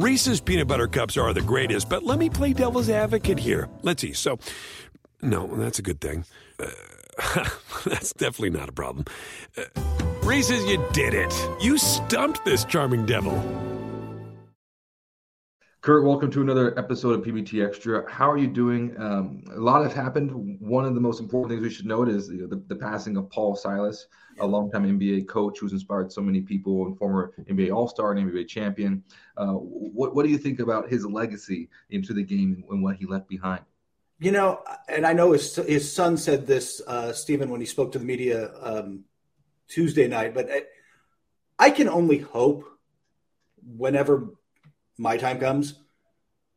Reese's peanut butter cups are the greatest, but let me play devil's advocate here. Let's see. So, no, that's a good thing. Uh, that's definitely not a problem. Uh, Reese's, you did it. You stumped this charming devil. Kurt, welcome to another episode of PBT Extra. How are you doing? Um, a lot has happened. One of the most important things we should note is the, the, passing of Paul Silas, a longtime NBA coach who's inspired so many people and former NBA All Star and NBA champion. Uh, what, what do you think about his legacy into the game and what he left behind? You know, and I know his, his son said this, uh, Stephen, when he spoke to the media um, Tuesday night, but I, I can only hope whenever my time comes,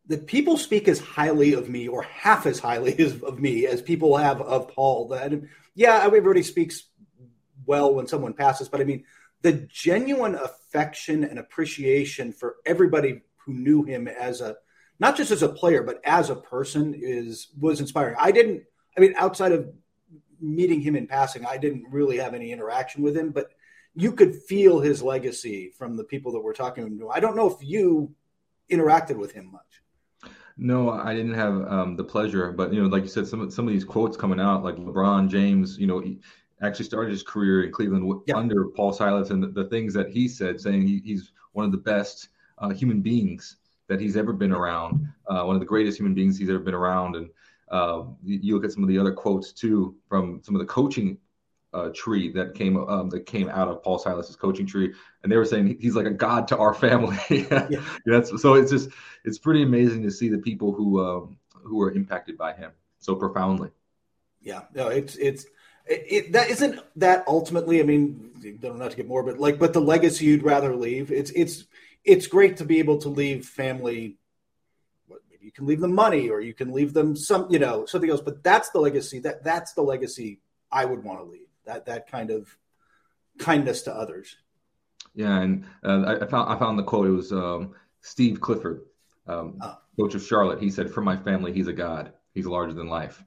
that people speak as highly of me or half as highly as, of me as people have of Paul. That yeah, everybody speaks well when someone passes, but I mean the genuine affection and appreciation for everybody who knew him as a not just as a player but as a person is was inspiring. I didn't I mean outside of meeting him in passing, I didn't really have any interaction with him, but you could feel his legacy from the people that were talking to him. I don't know if you interacted with him much. No, I didn't have um, the pleasure, but you know, like you said, some some of these quotes coming out, like LeBron James, you know, actually started his career in Cleveland yeah. under Paul Silas, and the, the, things that he said, saying he, he's one of the best uh, human beings that he's ever been around, uh, one of the greatest human beings he's ever been around, and uh, you look at some of the other quotes too from some of the coaching uh, tree that came um, that came out of Paul Silas's coaching tree, and they were saying he's like a god to our family. yeah. That's so it's just it's pretty amazing to see the people who um, who are impacted by him so profoundly. Yeah, no, it's it's it, it, that isn't that ultimately. I mean, don't not to get more, but like, but the legacy you'd rather leave. It's it's it's great to be able to leave family. Maybe you can leave them money, or you can leave them some, you know, something else. But that's the legacy. That that's the legacy I would want to leave that that kind of kindness to others. Yeah, and uh, I, I, found I found the quote. It was um, Steve Clifford, um, uh, coach of Charlotte. He said, "For my family, he's a god. He's larger than life."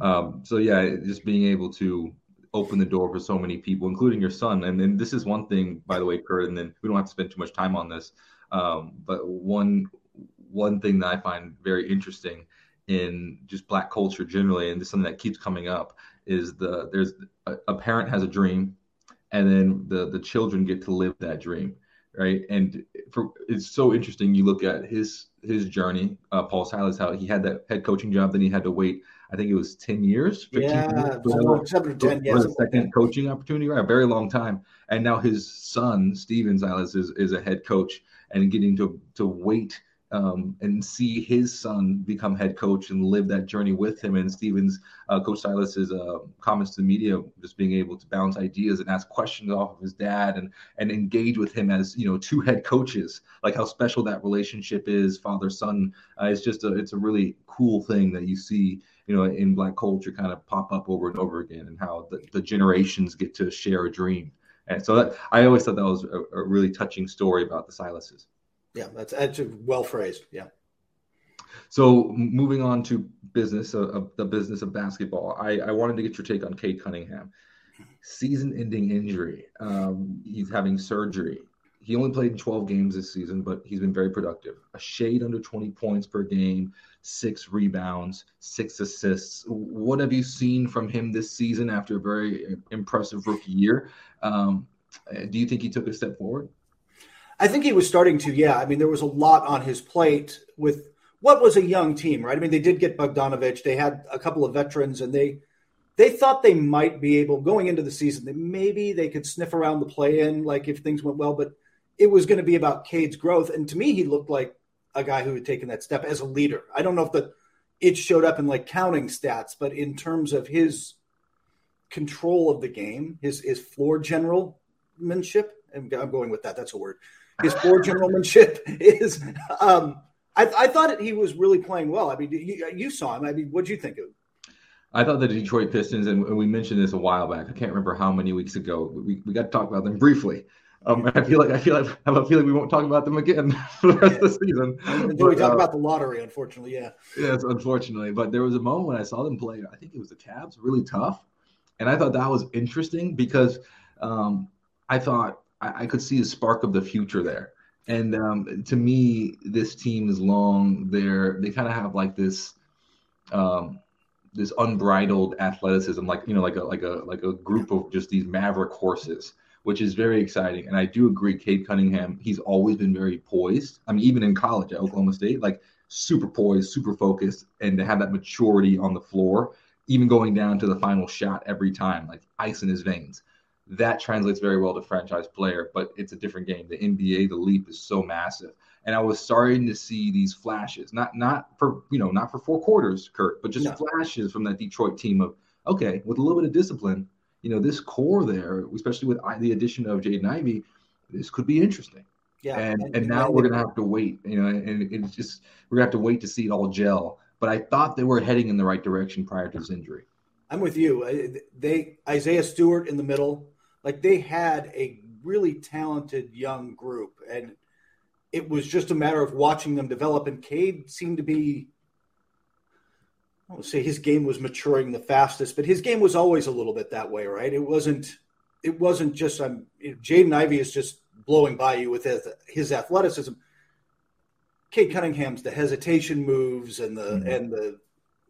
Um, so yeah, just being able to open the door for so many people, including your son. And then this is one thing, by the way, Kurt. And then we don't have to spend too much time on this. Um, but one one thing that I find very interesting in just Black culture generally, and this is something that keeps coming up, is the there's a, a parent has a dream and then the the children get to live that dream right? And for it's so interesting you look at his his journey uh, paul silas how he had that head coaching job then he had to wait i think it was 10 years yeah years seven, 10 years a second coaching opportunity right a very long time. And now his son steven silas is, is a head coach and getting to to wait um, and see his son become head coach and live that journey with him. And Stevens, uh, Coach Silas's uh, comments to the media, just being able to bounce ideas and ask questions off of his dad and and engage with him as you know two head coaches, like how special that relationship is, father son. Uh, it's just a it's a really cool thing that you see you know in black culture kind of pop up over and over again, and how the, the generations get to share a dream. And so that I always thought that was a, a really touching story about the Silases. Yeah, that's, that's well phrased. Yeah. So moving on to business, uh, the business of basketball, I, I wanted to get your take on Cade Cunningham. Season-ending injury. Um, he's having surgery. He only played in 12 games this season, but he's been very productive. A shade under 20 points per game, six rebounds, six assists. What have you seen from him this season after a very impressive rookie year? Um, do you think he took a step forward? I think he was starting to, yeah. I mean, there was a lot on his plate with what was a young team, right? I mean, they did get Bogdanovic. They had a couple of veterans, and they they thought they might be able going into the season that maybe they could sniff around the play-in, like if things went well. But it was going to be about Cade's growth, and to me, he looked like a guy who had taken that step as a leader. I don't know if the it showed up in like counting stats, but in terms of his control of the game, his his floor generalmanship, I'm going with that. That's a word his poor gentlemanship is. Um, I, I thought he was really playing well. I mean, you, you saw him. I mean, what do you think of? I thought the Detroit Pistons, and we mentioned this a while back. I can't remember how many weeks ago. We, we got to talk about them briefly. Um, I feel like I feel like I have a feeling we won't talk about them again for the rest of the season. Until we talk uh, about the lottery, unfortunately, yeah. Yes, unfortunately. But there was a moment when I saw them play. I think it was the Cavs, really tough, and I thought that was interesting because um, I thought I, I, could see a spark of the future there. And um, to me, this team is long. They're they kind of have like this. Um, this unbridled athleticism, like you know, like a like a like a group of just these maverick horses, which is very exciting. And I do agree, Cade Cunningham, he's always been very poised. I mean, even in college at Oklahoma State, like super poised, super focused, and to have that maturity on the floor, even going down to the final shot every time, like ice in his veins. That translates very well to franchise player, but it's a different game. The NBA, the leap is so massive and I was starting to see these flashes, not not for you know not for four quarters, Kurt, but just no. flashes from that Detroit team of okay, with a little bit of discipline, you know, this core there, especially with the addition of Jaden Ivey, this could be interesting. Yeah, and and, and now we're gonna have to wait, you know, and it's just we're gonna have to wait to see it all gel. But I thought they were heading in the right direction prior to his injury. I'm with you. They Isaiah Stewart in the middle, like they had a really talented young group, and it was just a matter of watching them develop. And Cade seemed to be, I don't say his game was maturing the fastest, but his game was always a little bit that way, right? It wasn't, it wasn't just, I'm, know, Jaden Ivey is just blowing by you with his, his athleticism. Cade Cunningham's the hesitation moves and the, mm-hmm. and the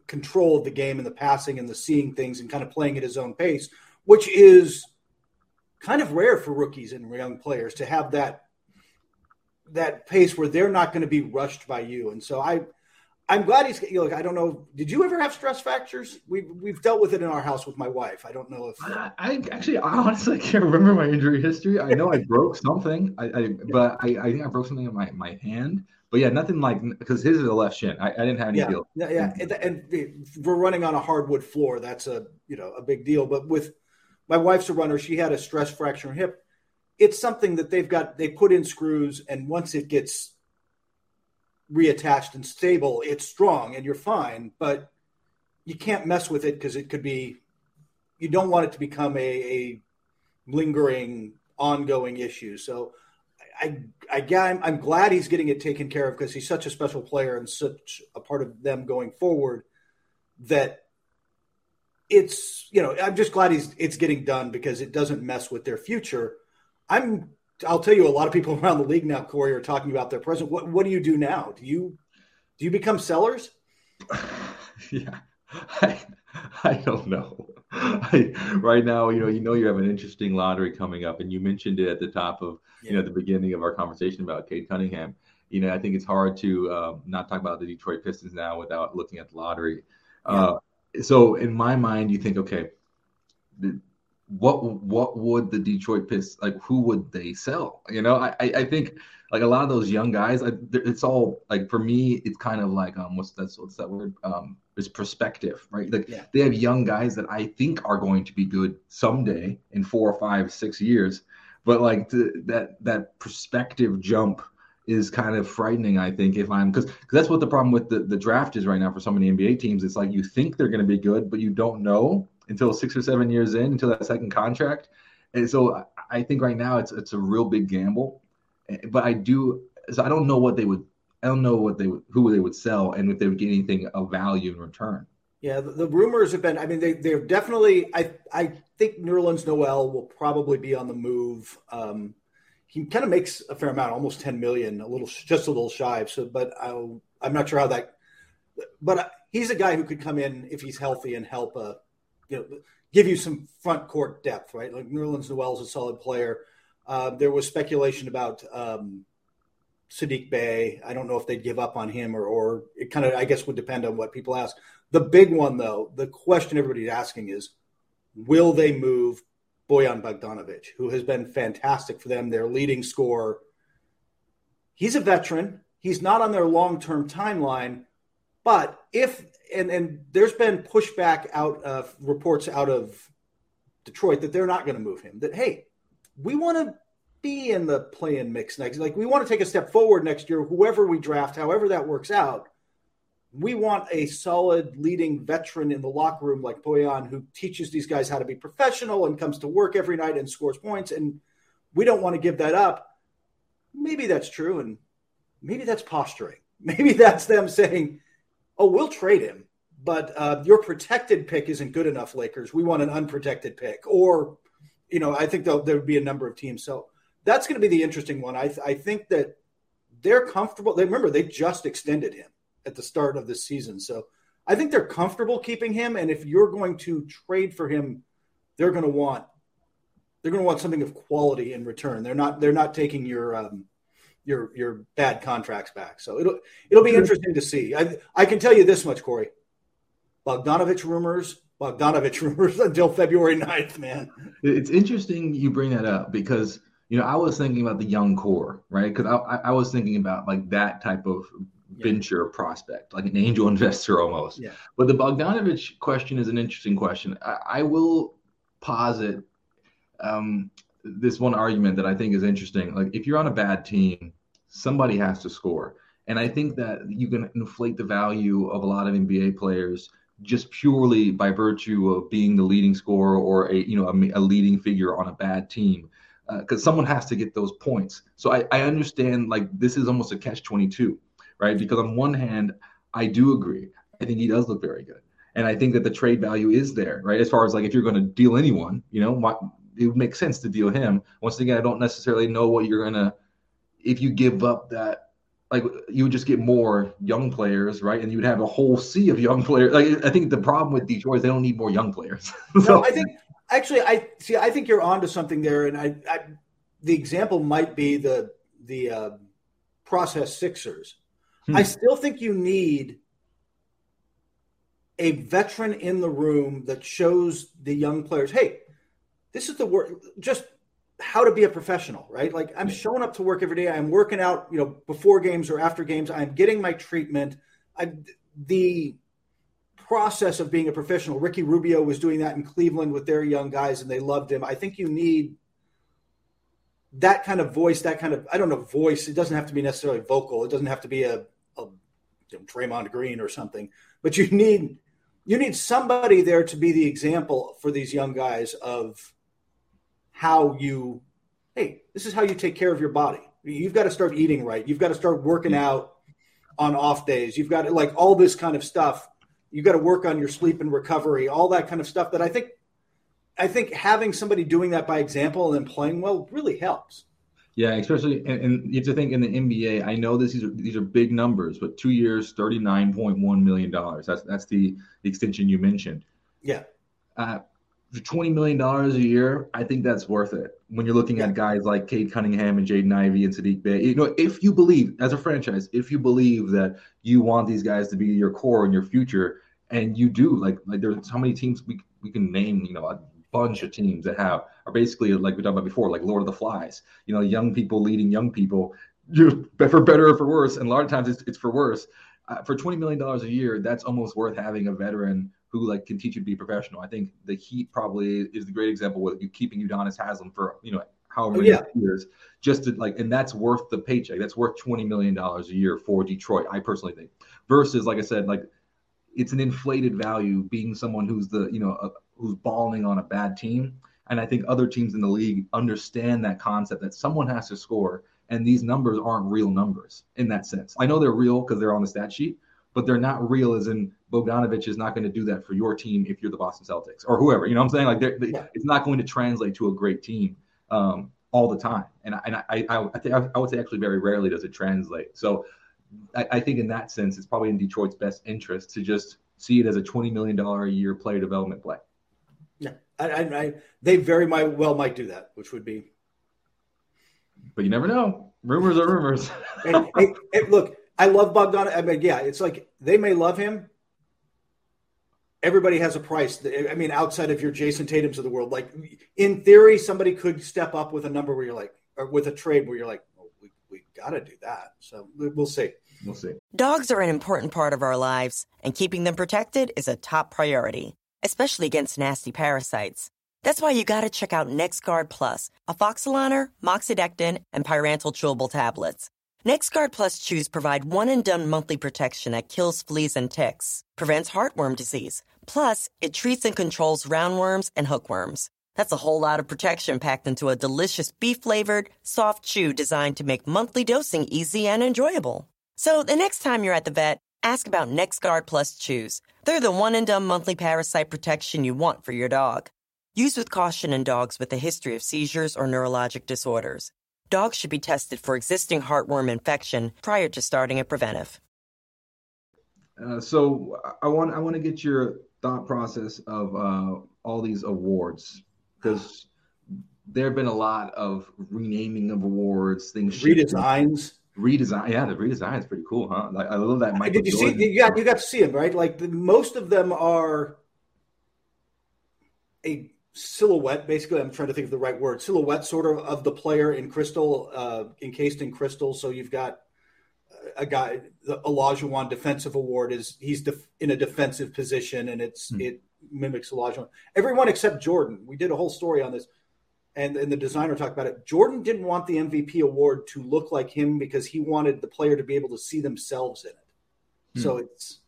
control of the game and the passing and the seeing things and kind of playing at his own pace, which is kind of rare for rookies and young players to have that that pace where they're not going to be rushed by you. And so I, I'm glad he's. You know, I don't know. Did you ever have stress fractures? We've we've dealt with it in our house with my wife. I don't know if I, I actually I honestly can't remember my injury history. I know I broke something, I, I but I, I think I broke something in my my hand. But yeah, nothing like because his is a left shin. I, I didn't have any yeah, deal. Yeah, yeah, and, and we're running on a hardwood floor. That's a you know a big deal. But with my wife's a runner. She had a stress fracture in her hip it's something that they've got they put in screws and once it gets reattached and stable it's strong and you're fine but you can't mess with it because it could be you don't want it to become a, a lingering ongoing issue so I, I, I'm, I'm glad he's getting it taken care of because he's such a special player and such a part of them going forward that it's you know I'm just glad he's it's getting done because it doesn't mess with their future I'm I'll tell you, a lot of people around the league now, Corey, are talking about their present. What what do you do now? Do you do you become sellers? yeah, I, I don't know. I, right now, you know, you know, you have an interesting lottery coming up, and you mentioned it at the top of yeah. you know the beginning of our conversation about Cade Cunningham. You know, I think it's hard to um, not talk about the Detroit Pistons now without looking at the lottery. Yeah. Uh, so in my mind, you think, okay, the, what what would the Detroit Pistons like? Who would they sell? You know, I I think like a lot of those young guys, I, it's all like for me, it's kind of like um what's that what's that word um it's perspective, right? Like yeah. they have young guys that I think are going to be good someday in four or five six years, but like the, that that perspective jump is kind of frightening. I think if I'm because that's what the problem with the, the draft is right now for so many NBA teams. It's like you think they're going to be good, but you don't know until six or seven years in, until that second contract. And so I think right now it's it's a real big gamble. But I do so I don't know what they would I don't know what they would who they would sell and if they would get anything of value in return. Yeah, the, the rumors have been. I mean, they they're definitely. I I think Nerlens Noel will probably be on the move. Um, he kind of makes a fair amount, almost ten million, a little just a little shy. So, but i am not sure how that. But he's a guy who could come in if he's healthy and help a you know, give you some front court depth, right? Like Nerlens Noel is a solid player. Uh, there was speculation about um, Saddiq Bey. I don't know if they'd give up on him or, or it kind of, I guess, would depend on what people ask. The big one, though, the question everybody's asking is, will they move Bojan Bogdanovic, who has been fantastic for them, their leading scorer? He's a veteran. He's not on their long-term timeline, but if and and there's been pushback out of reports out of Detroit that they're not going to move him. That hey, we want to be in the play-in mix next. Like we want to take a step forward next year. Whoever we draft, however that works out, we want a solid leading veteran in the locker room like Boyan who teaches these guys how to be professional and comes to work every night and scores points. And we don't want to give that up. Maybe that's true, and maybe that's posturing. Maybe that's them saying, "Oh, we'll trade him." But uh, your protected pick isn't good enough, Lakers. We want an unprotected pick, or you know, I think there would be a number of teams. So that's going to be the interesting one. I, I think that they're comfortable. They remember they just extended him at the start of this season, so I think they're comfortable keeping him. And if you're going to trade for him, they're going to want they're going to want something of quality in return. They're not they're not taking your um, your your bad contracts back. So it'll it'll be interesting to see. I I can tell you this much, Corey. Bogdanovic rumors Bogdanovic rumors until February 9th, man. It's interesting you bring that up because you know I was thinking about the young core, right? Because I, I was thinking about like that type of yeah. venture prospect, like an angel investor almost. Yeah. But the Bogdanovic question is an interesting question. I, I will posit um, this one argument that I think is interesting. Like if you're on a bad team, somebody has to score. And I think that you can inflate the value of a lot of NBA players just purely by virtue of being the leading scorer or a you know a, a leading figure on a bad team because uh, someone has to get those points so I, I understand like this is almost a catch 22 right because on one hand i do agree i think he does look very good and i think that the trade value is there right as far as like if you're going to deal anyone you know what, it would make sense to deal him once again i don't necessarily know what you're going to if you give up that like you would just get more young players, right? And you would have a whole sea of young players. Like I think the problem with Detroit is they don't need more young players. so, no, I think actually I see. I think you're onto something there, and I, I the example might be the the uh, process Sixers. Hmm. I still think you need a veteran in the room that shows the young players, hey, this is the work. Just how to be a professional, right? Like I'm showing up to work every day. I'm working out, you know, before games or after games. I'm getting my treatment. I, the process of being a professional. Ricky Rubio was doing that in Cleveland with their young guys, and they loved him. I think you need that kind of voice, that kind of I don't know voice. It doesn't have to be necessarily vocal. It doesn't have to be a, a you know, Draymond Green or something. But you need you need somebody there to be the example for these young guys of how you hey this is how you take care of your body. You've got to start eating right. You've got to start working mm-hmm. out on off days. You've got to like all this kind of stuff. You've got to work on your sleep and recovery all that kind of stuff that i think i think having somebody doing that by example and then playing well really helps yeah, especially and, and, you have to think in the NBA. I know this these are these are big numbers, but two years, thirty nine point one million dollars. That's that's the, the extension you mentioned. Yeah. Uh, for twenty million dollars a year, I think that's worth it. When you're looking at guys like Cade Cunningham and Jaden Ivey and Saddiq Bey, you know, if you believe as a franchise, if you believe that you want these guys to be your core and your future, and you do, like like there's how many teams we we can name, you know, bunch of teams that have are basically like we talked about before, like Lord of the Flies, you know, young people leading young people, for better or for worse, and a lot of times it's, it's for worse. Uh, for twenty million dollars a year, that's almost worth having a veteran who like can teach you to be professional. I think the Heat probably is the great example with you keeping Udonis Haslem for you know however many yeah. years, just to like, and that's worth the paycheck. That's worth twenty million dollars a year for Detroit. I personally think. Versus, like I said, like it's an inflated value being someone who's the you know uh, who's balling on a bad team. And I think other teams in the league understand that concept that someone has to score, and these numbers aren't real numbers in that sense. I know they're real because they're on the stat sheet, but they're not real as in Bogdanovic is not going to do that for your team if you're the Boston Celtics or whoever. You know what I'm saying? Like they, yeah. it's not going to translate to a great team um, all the time. And I, and I, I, I, think I would say actually very rarely does it translate. So I, I think in that sense, it's probably in Detroit's best interest to just see it as a $20 million a year player development play. Yeah, I, I, they very might well might do that, which would be. But you never know. Rumors are rumors. and, and, and look, I love Bogdan. I mean, yeah, it's like they may love him. Everybody has a price. I mean, outside of your Jayson Tatum's of the world, like in theory, somebody could step up with a number where you're like, or with a trade where you're like, oh, we we got to do that. So we'll see. We'll see. Dogs are an important part of our lives, and keeping them protected is a top priority, especially against nasty parasites. That's why you gotta check out NexGard Plus, afoxolaner, moxidectin, and pyrantel chewable tablets. NexGard Plus chews provide one and done monthly protection that kills fleas and ticks, prevents heartworm disease. Plus, it treats and controls roundworms and hookworms. That's a whole lot of protection packed into a delicious beef flavored, soft chew designed to make monthly dosing easy and enjoyable. So the next time you're at the vet, ask about NexGard Plus chews. They're the one and done monthly parasite protection you want for your dog. Use with caution in dogs with a history of seizures or neurologic disorders. Dogs should be tested for existing heartworm infection prior to starting a preventive. Uh, so I want I want to get your thought process of uh, all these awards because there have been a lot of renaming of awards, things redesigns. Redesign, yeah, the redesign is pretty cool, huh? Like I love that. Michael Did you Jordan. see? You got you got to see them, right? Like the, most of them are a silhouette. Basically, I'm trying to think of the right word. Silhouette, sort of, of the player in crystal, uh, encased in crystal. So you've got a guy, the Olajuwon Defensive Award is he's def, in a defensive position, and it's hmm. it mimics Olajuwon. Everyone except Jordan. We did a whole story on this, and and the designer talked about it. Jordan didn't want the MVP award to look like him because he wanted the player to be able to see themselves in it. Hmm. So it's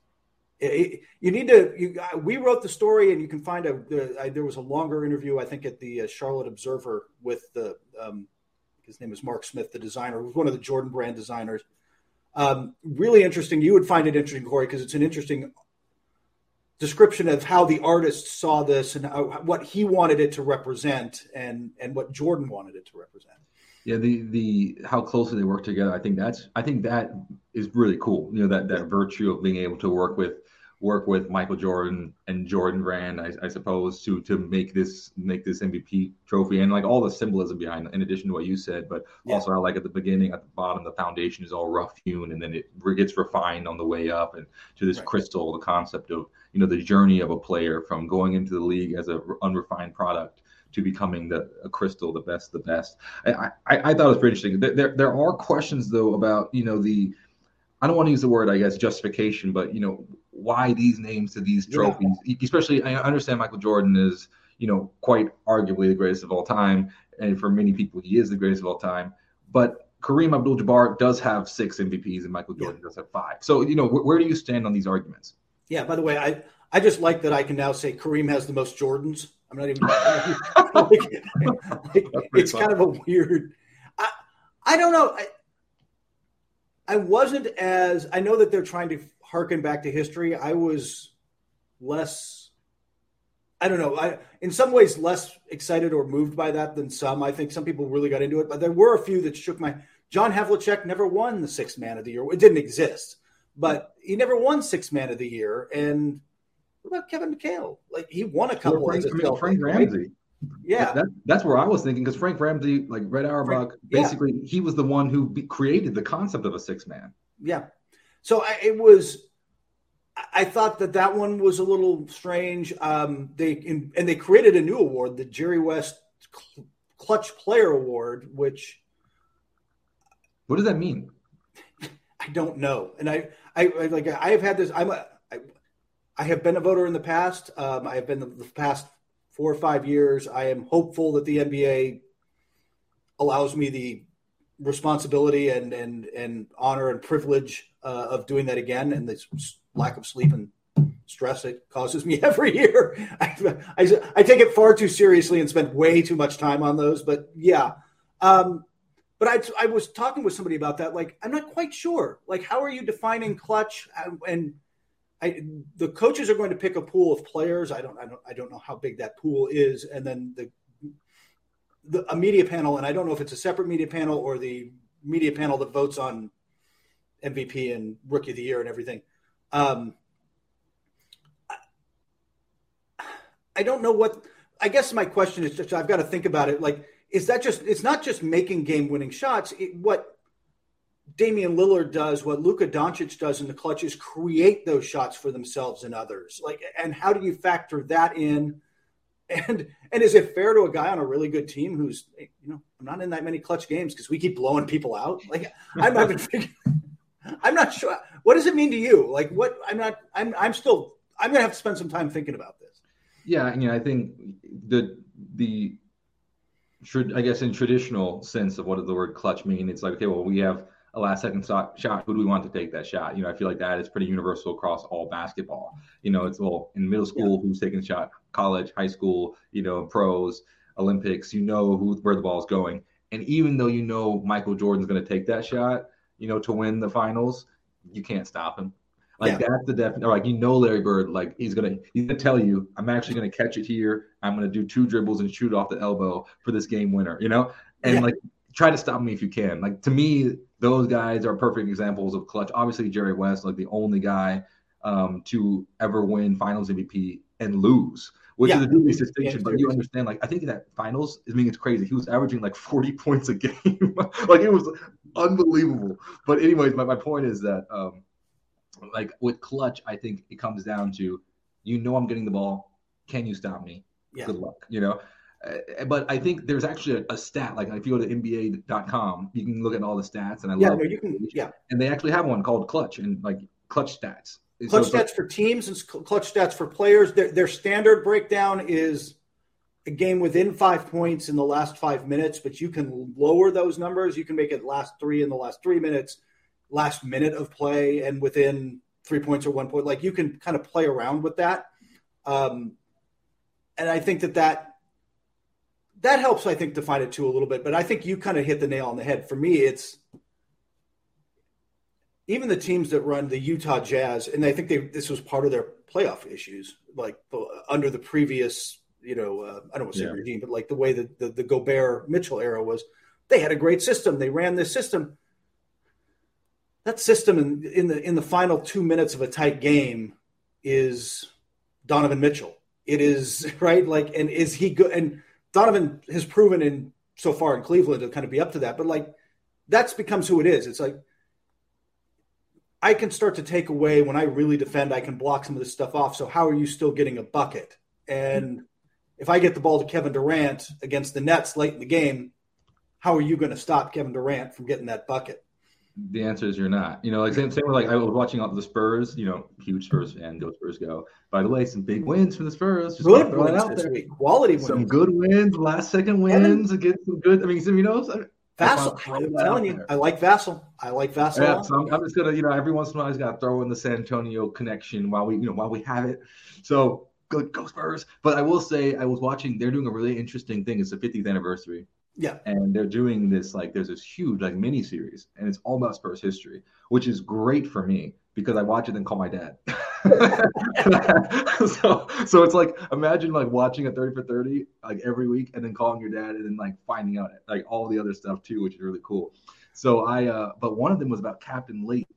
it, you need to. You, we wrote the story, and you can find a. The, there was a longer interview, I think, at the uh, Charlotte Observer with the. Um, his name is Mark Smith, the designer, who was one of the Jordan brand designers. Um, really interesting. You would find it interesting, Corey, because it's an interesting description of how the artist saw this and how, what he wanted it to represent and and what Jordan wanted it to represent. Yeah, the the how closely they work together. I think that's I think that is really cool. You know that that virtue of being able to work with work with Michael Jordan and Jordan Brand, I, I, suppose, to to make this make this MVP trophy and like all the symbolism behind, in addition to what you said. But yeah. also, I like at the beginning, at the bottom, the foundation is all rough hewn, and then it gets refined on the way up, and to this right. crystal, the concept of you know the journey of a player from going into the league as a unrefined product to becoming the a crystal, the best, the best. I, I, I thought it was pretty interesting. There, there, there are questions though about you know the I don't want to use the word, I guess, justification, but you know, why these names to these trophies? Yeah. Especially, I understand Michael Jordan is, you know, quite arguably the greatest of all time, and for many people, he is the greatest of all time. But Kareem Abdul-Jabbar does have six MVPs, and Michael Jordan yeah. does have five. So, you know, wh- where do you stand on these arguments? Yeah. By the way, I I just like that I can now say Kareem has the most Jordans. I'm not even. like, like, it's fun. kind of a weird. I I don't know. I, I wasn't as I know that they're trying to harken back to history. I was less I don't know. I in some ways less excited or moved by that than some. I think some people really got into it, but there were a few that shook my John Havlicek never won the sixth man of the year. It didn't exist, but he never won six man of the year. And what about Kevin McHale? Like he won a couple. Frank, I mean, Frank Ramsey. Right? Yeah, that, that's where I was thinking because Frank Ramsey, like Red Auerbach, Frank, basically yeah. he was the one who be, created the concept of a six man. Yeah, so I, it was. I thought that that one was a little strange. Um, they in, and they created a new award, the Jerry West Clutch Player Award, which. What does that mean? I don't know, and I, I, I like I have had this. I'm a, I, I have been a voter in the past. Um, I have been the, the past four or five years. I am hopeful that the NBA allows me the responsibility and and and honor and privilege uh, of doing that again. And this lack of sleep and stress it causes me every year. I, I, I, take it far too seriously and spend way too much time on those. But yeah. Um, but I, I was talking with somebody about that. Like, I'm not quite sure. Like, how are you defining clutch? And I, the coaches are going to pick a pool of players. I don't, I don't, I don't know how big that pool is, and then the, the a media panel, and I don't know if it's a separate media panel or the media panel that votes on MVP and Rookie of the Year and everything. Um, I don't know what. I guess my question is just I've got to think about it. Like, is that just? It's not just making game-winning shots. It, what Damian Lillard does, what Luka Doncic does in the clutch is create those shots for themselves and others. Like, and how do you factor that in? And and is it fair to a guy on a really good team who's you know I'm not in that many clutch games because we keep blowing people out. Like I'm not I'm not sure. What does it mean to you? Like what? I'm not. I'm I'm still. I'm gonna have to spend some time thinking about this. Yeah, you know, I think the the I guess in traditional sense of what does the word clutch mean? It's like okay, well we have a last second shot, shot. Who do we want to take that shot? You know, I feel like that is pretty universal across all basketball. You know, it's well in middle school, yeah. who's taking a shot, college, high school, you know, pros, Olympics. You know who where the ball is going, and even though you know Michael Jordan's going to take that shot, you know, to win the finals, you can't stop him. Like yeah. that's the definite. Like you know, Larry Bird, like he's gonna he's gonna tell you, I'm actually gonna catch it here. I'm gonna do two dribbles and shoot off the elbow for this game winner. You know, and yeah. like try to stop me if you can. Like to me, those guys are perfect examples of clutch. Obviously, Jerry West, like the only guy um, to ever win Finals MVP and lose, which yeah. is a dubious distinction. Yeah, but you understand, like I think that Finals, I mean, it's crazy. He was averaging like 40 points a game, like it was unbelievable. But anyways, my, my point is that um, like with clutch, I think it comes down to you know I'm getting the ball. Can you stop me? Yeah. Good luck. You know. Uh, but I think there's actually a, a, stat. Like if you go to NBA.com, you can look at all the stats, and I yeah, love. No, you can, yeah. And they actually have one called Clutch and like Clutch stats. Clutch so, stats for teams and clutch stats for players. Their, their standard breakdown is a game within five points in the last five minutes, but you can lower those numbers. You can make it last three in the last three minutes last minute of play and within three points or one point. Like you can kind of play around with that. Um, and I think that that that helps. I think define it too a little bit. But I think you kind of hit the nail on the head. For me, it's even the teams that run the Utah Jazz, and I think they this was part of their playoff issues, like under the previous, you know, uh, I don't want to say yeah. regime, but like the way that the, the Gobert Mitchell era was, they had a great system. They ran this system that system in, in the in the final two minutes of a tight game is Donovan Mitchell. It is right, like, and is he good? And Donovan has proven in so far in Cleveland to kind of be up to that, but like that's becomes who it is. It's like I can start to take away when I really defend. I can block some of this stuff off. So how are you still getting a bucket? And if I get the ball to Kevin Durant against the Nets late in the game, how are you going to stop Kevin Durant from getting that bucket? The answer is you're not. You know, like same, same with like I was watching all the Spurs. You know, huge Spurs fan. Go Spurs, go! By the way, some big wins for the Spurs. Just good wins out there. Quality wins. Some good wins, last second wins against some good. I mean, you know, Vassell. I'm telling you, I like Vassell. I like Vassell. Yeah, so I'm, I'm, just gonna, you know, every once in a while, I just gotta throw in the San Antonio connection while we, you know, while we have it. So good, go Spurs. But I will say, I was watching. They're doing a really interesting thing. It's the 50th anniversary yeah. And they're doing this like there's this huge like mini series and it's all about Spurs history, which is great for me because I watch it and call my dad. so so it's like imagine like watching a 30 for 30 like every week and then calling your dad and then like finding out like all the other stuff too, which is really cool. So I uh but one of them was about Captain Late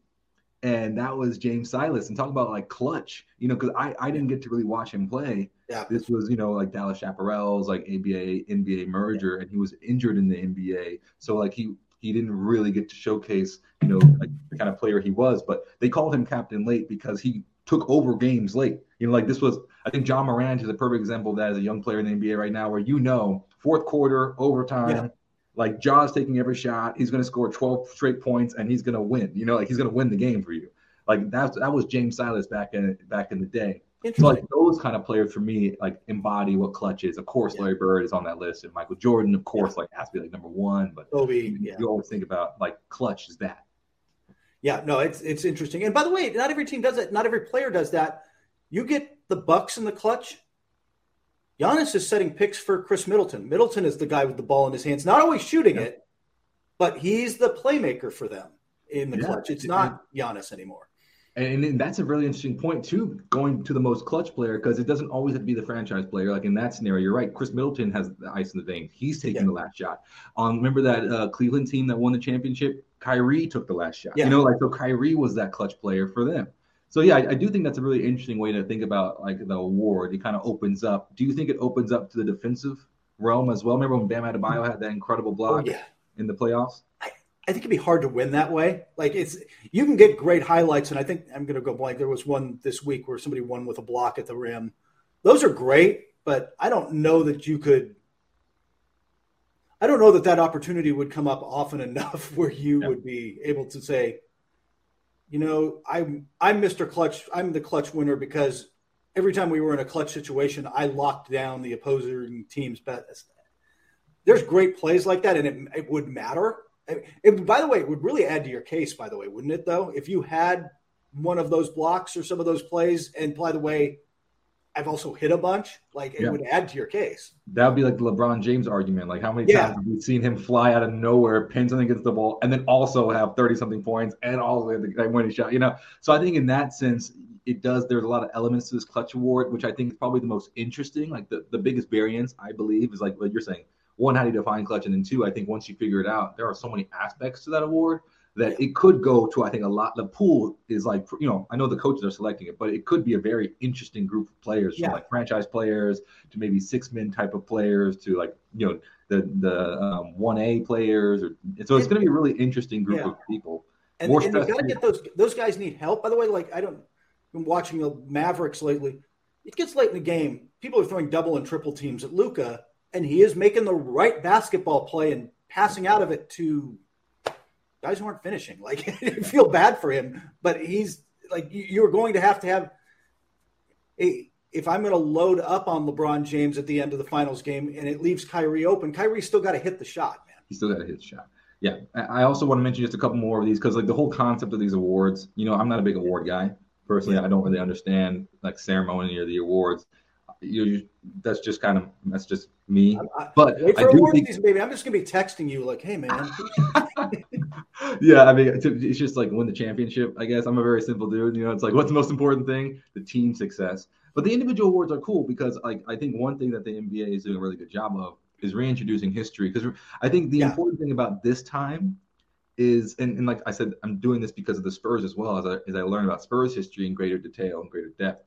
and that was James Silas. And talk about like clutch, you know, because I, I didn't get to really watch him play. Yeah. This was, you know, like Dallas Chaparral's like ABA NBA merger, yeah. and he was injured in the NBA. So like he he didn't really get to showcase, you know, like the kind of player he was. But they called him captain late because he took over games late. You know, like this was I think Ja Morant is a perfect example of that as a young player in the NBA right now, where you know, fourth quarter, overtime. Yeah like Ja's taking every shot. He's going to score 12 straight points and he's going to win. You know, like he's going to win the game for you. Like that, that was James Silas back in back in the day. So like those kind of players for me, like embody what clutch is. Of course, yeah. Larry Bird is on that list, and Michael Jordan, of course, yeah. like has to be like number one. But Kobe, yeah. you always think about like clutch is that. Yeah, no, it's it's interesting. And by the way, not every team does it. Not every player does that. You get the Bucks in the clutch. Giannis is setting picks for Khris Middleton. Middleton is the guy with the ball in his hands, not always shooting yeah. it, but he's the playmaker for them in the yeah. clutch. It's not Giannis anymore. And, and, that's a really interesting point too, going to the most clutch player because it doesn't always have to be the franchise player. Like in that scenario, you're right. Khris Middleton has the ice in the veins. He's taking yeah. the last shot. Um, remember that uh, Cleveland team that won the championship? Kyrie took the last shot. Yeah. You know, like so Kyrie was that clutch player for them. So yeah, I, I, do think that's a really interesting way to think about like the award. It kind of opens up. Do you think it opens up to the defensive realm as well? Remember when Bam Adebayo had that incredible block oh, yeah. in the playoffs? I, I think it'd be hard to win that way. Like it's you can get great highlights, and I think I'm going to go blank. There was one this week where somebody won with a block at the rim. Those are great, but I don't know that you could. I don't know that that opportunity would come up often enough where you yeah. would be able to say, you know, I'm I'm Mr. Clutch. I'm the clutch winner because every time we were in a clutch situation, I locked down the opposing team's best. There's great plays like that, and it, it would matter. It, by the way, it would really add to your case, by the way, wouldn't it, though? If you had one of those blocks or some of those plays, and by the way, I've also hit a bunch, like it yeah. would add to your case. That would be like the LeBron James argument. Like, how many yeah. times have we seen him fly out of nowhere, pin something against the ball, and then also have 30 something points and all the way winning shot, you know? So I think in that sense, it does there's a lot of elements to this clutch award which i think is probably the most interesting like the, the biggest variance i believe is like what you're saying one how do you define clutch and then two i think once you figure it out there are so many aspects to that award that it could go to i think a lot the pool is like you know i know the coaches are selecting it but it could be a very interesting group of players yeah. from like franchise players to maybe six men type of players to like you know the the um, 1a players or so it's going to be a really interesting group yeah. of people and, More and you got to get those those guys need help by the way like i don't been watching the Mavericks lately. It gets late in the game. People are throwing double and triple teams at Luka, and he is making the right basketball play and passing out of it to guys who aren't finishing. Like, feel bad for him, but he's like, you're going to have to have a. If I'm going to load up on LeBron James at the end of the finals game and it leaves Kyrie open, Kyrie's still got to hit the shot, man. He's still got to hit the shot. Yeah. I also want to mention just a couple more of these because, like, the whole concept of these awards, you know, I'm not a big award guy personally, I don't really understand like ceremony or the awards. You, that's just kind of that's just me. I, but wait for I awards think, season, baby. I'm just gonna be texting you like, hey man. yeah, I mean, it's just like win the championship. I guess I'm a very simple dude. You know, it's like what's the most important thing? The team success. But the individual awards are cool because like I think one thing that the NBA is doing a really good job of is reintroducing history. Because I think the yeah. important thing about this time is and, and like I said, I'm doing this because of the Spurs as well as I as I learn about Spurs history in greater detail and greater depth.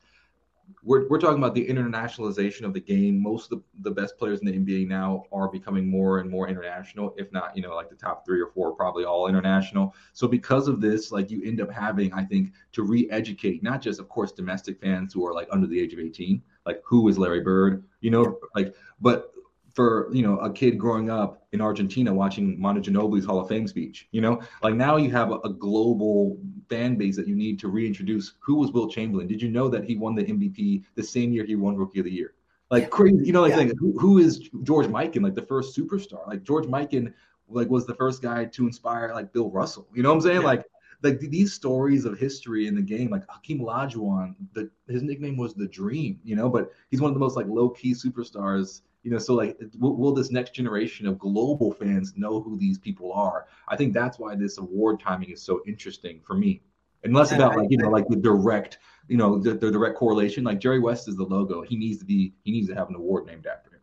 We're, we're talking about the internationalization of the game. Most of the, the best players in the NBA now are becoming more and more international, if not, you know, like the top three or four, probably all international. So because of this, like you end up having, I think, to re-educate not just, of course, domestic fans who are like under the age of 18, like who is Larry Bird, you know, like, but for you know a kid growing up in Argentina watching Manu Ginobili's Hall of Fame speech. You know, like now you have a, a, global fan base that you need to reintroduce. Who was Wilt Chamberlain? Did you know that he won the MVP the same year he won Rookie of the Year? Like crazy, you know, like yeah. who, who is George Mikan? Like the first superstar. Like George Mikan, like was the first guy to inspire like Bill Russell. You know what I'm saying? Yeah. Like like these stories of history in the game, like Hakeem Olajuwon, the his nickname was the Dream, you know, but he's one of the most like low key superstars you know so like will, will, this next generation of global fans know who these people are? I think that's why this award timing is so interesting for me. And less about like you know like the direct you know the, the direct correlation. Like jerry west is the logo. He needs to be he needs to have an award named after him.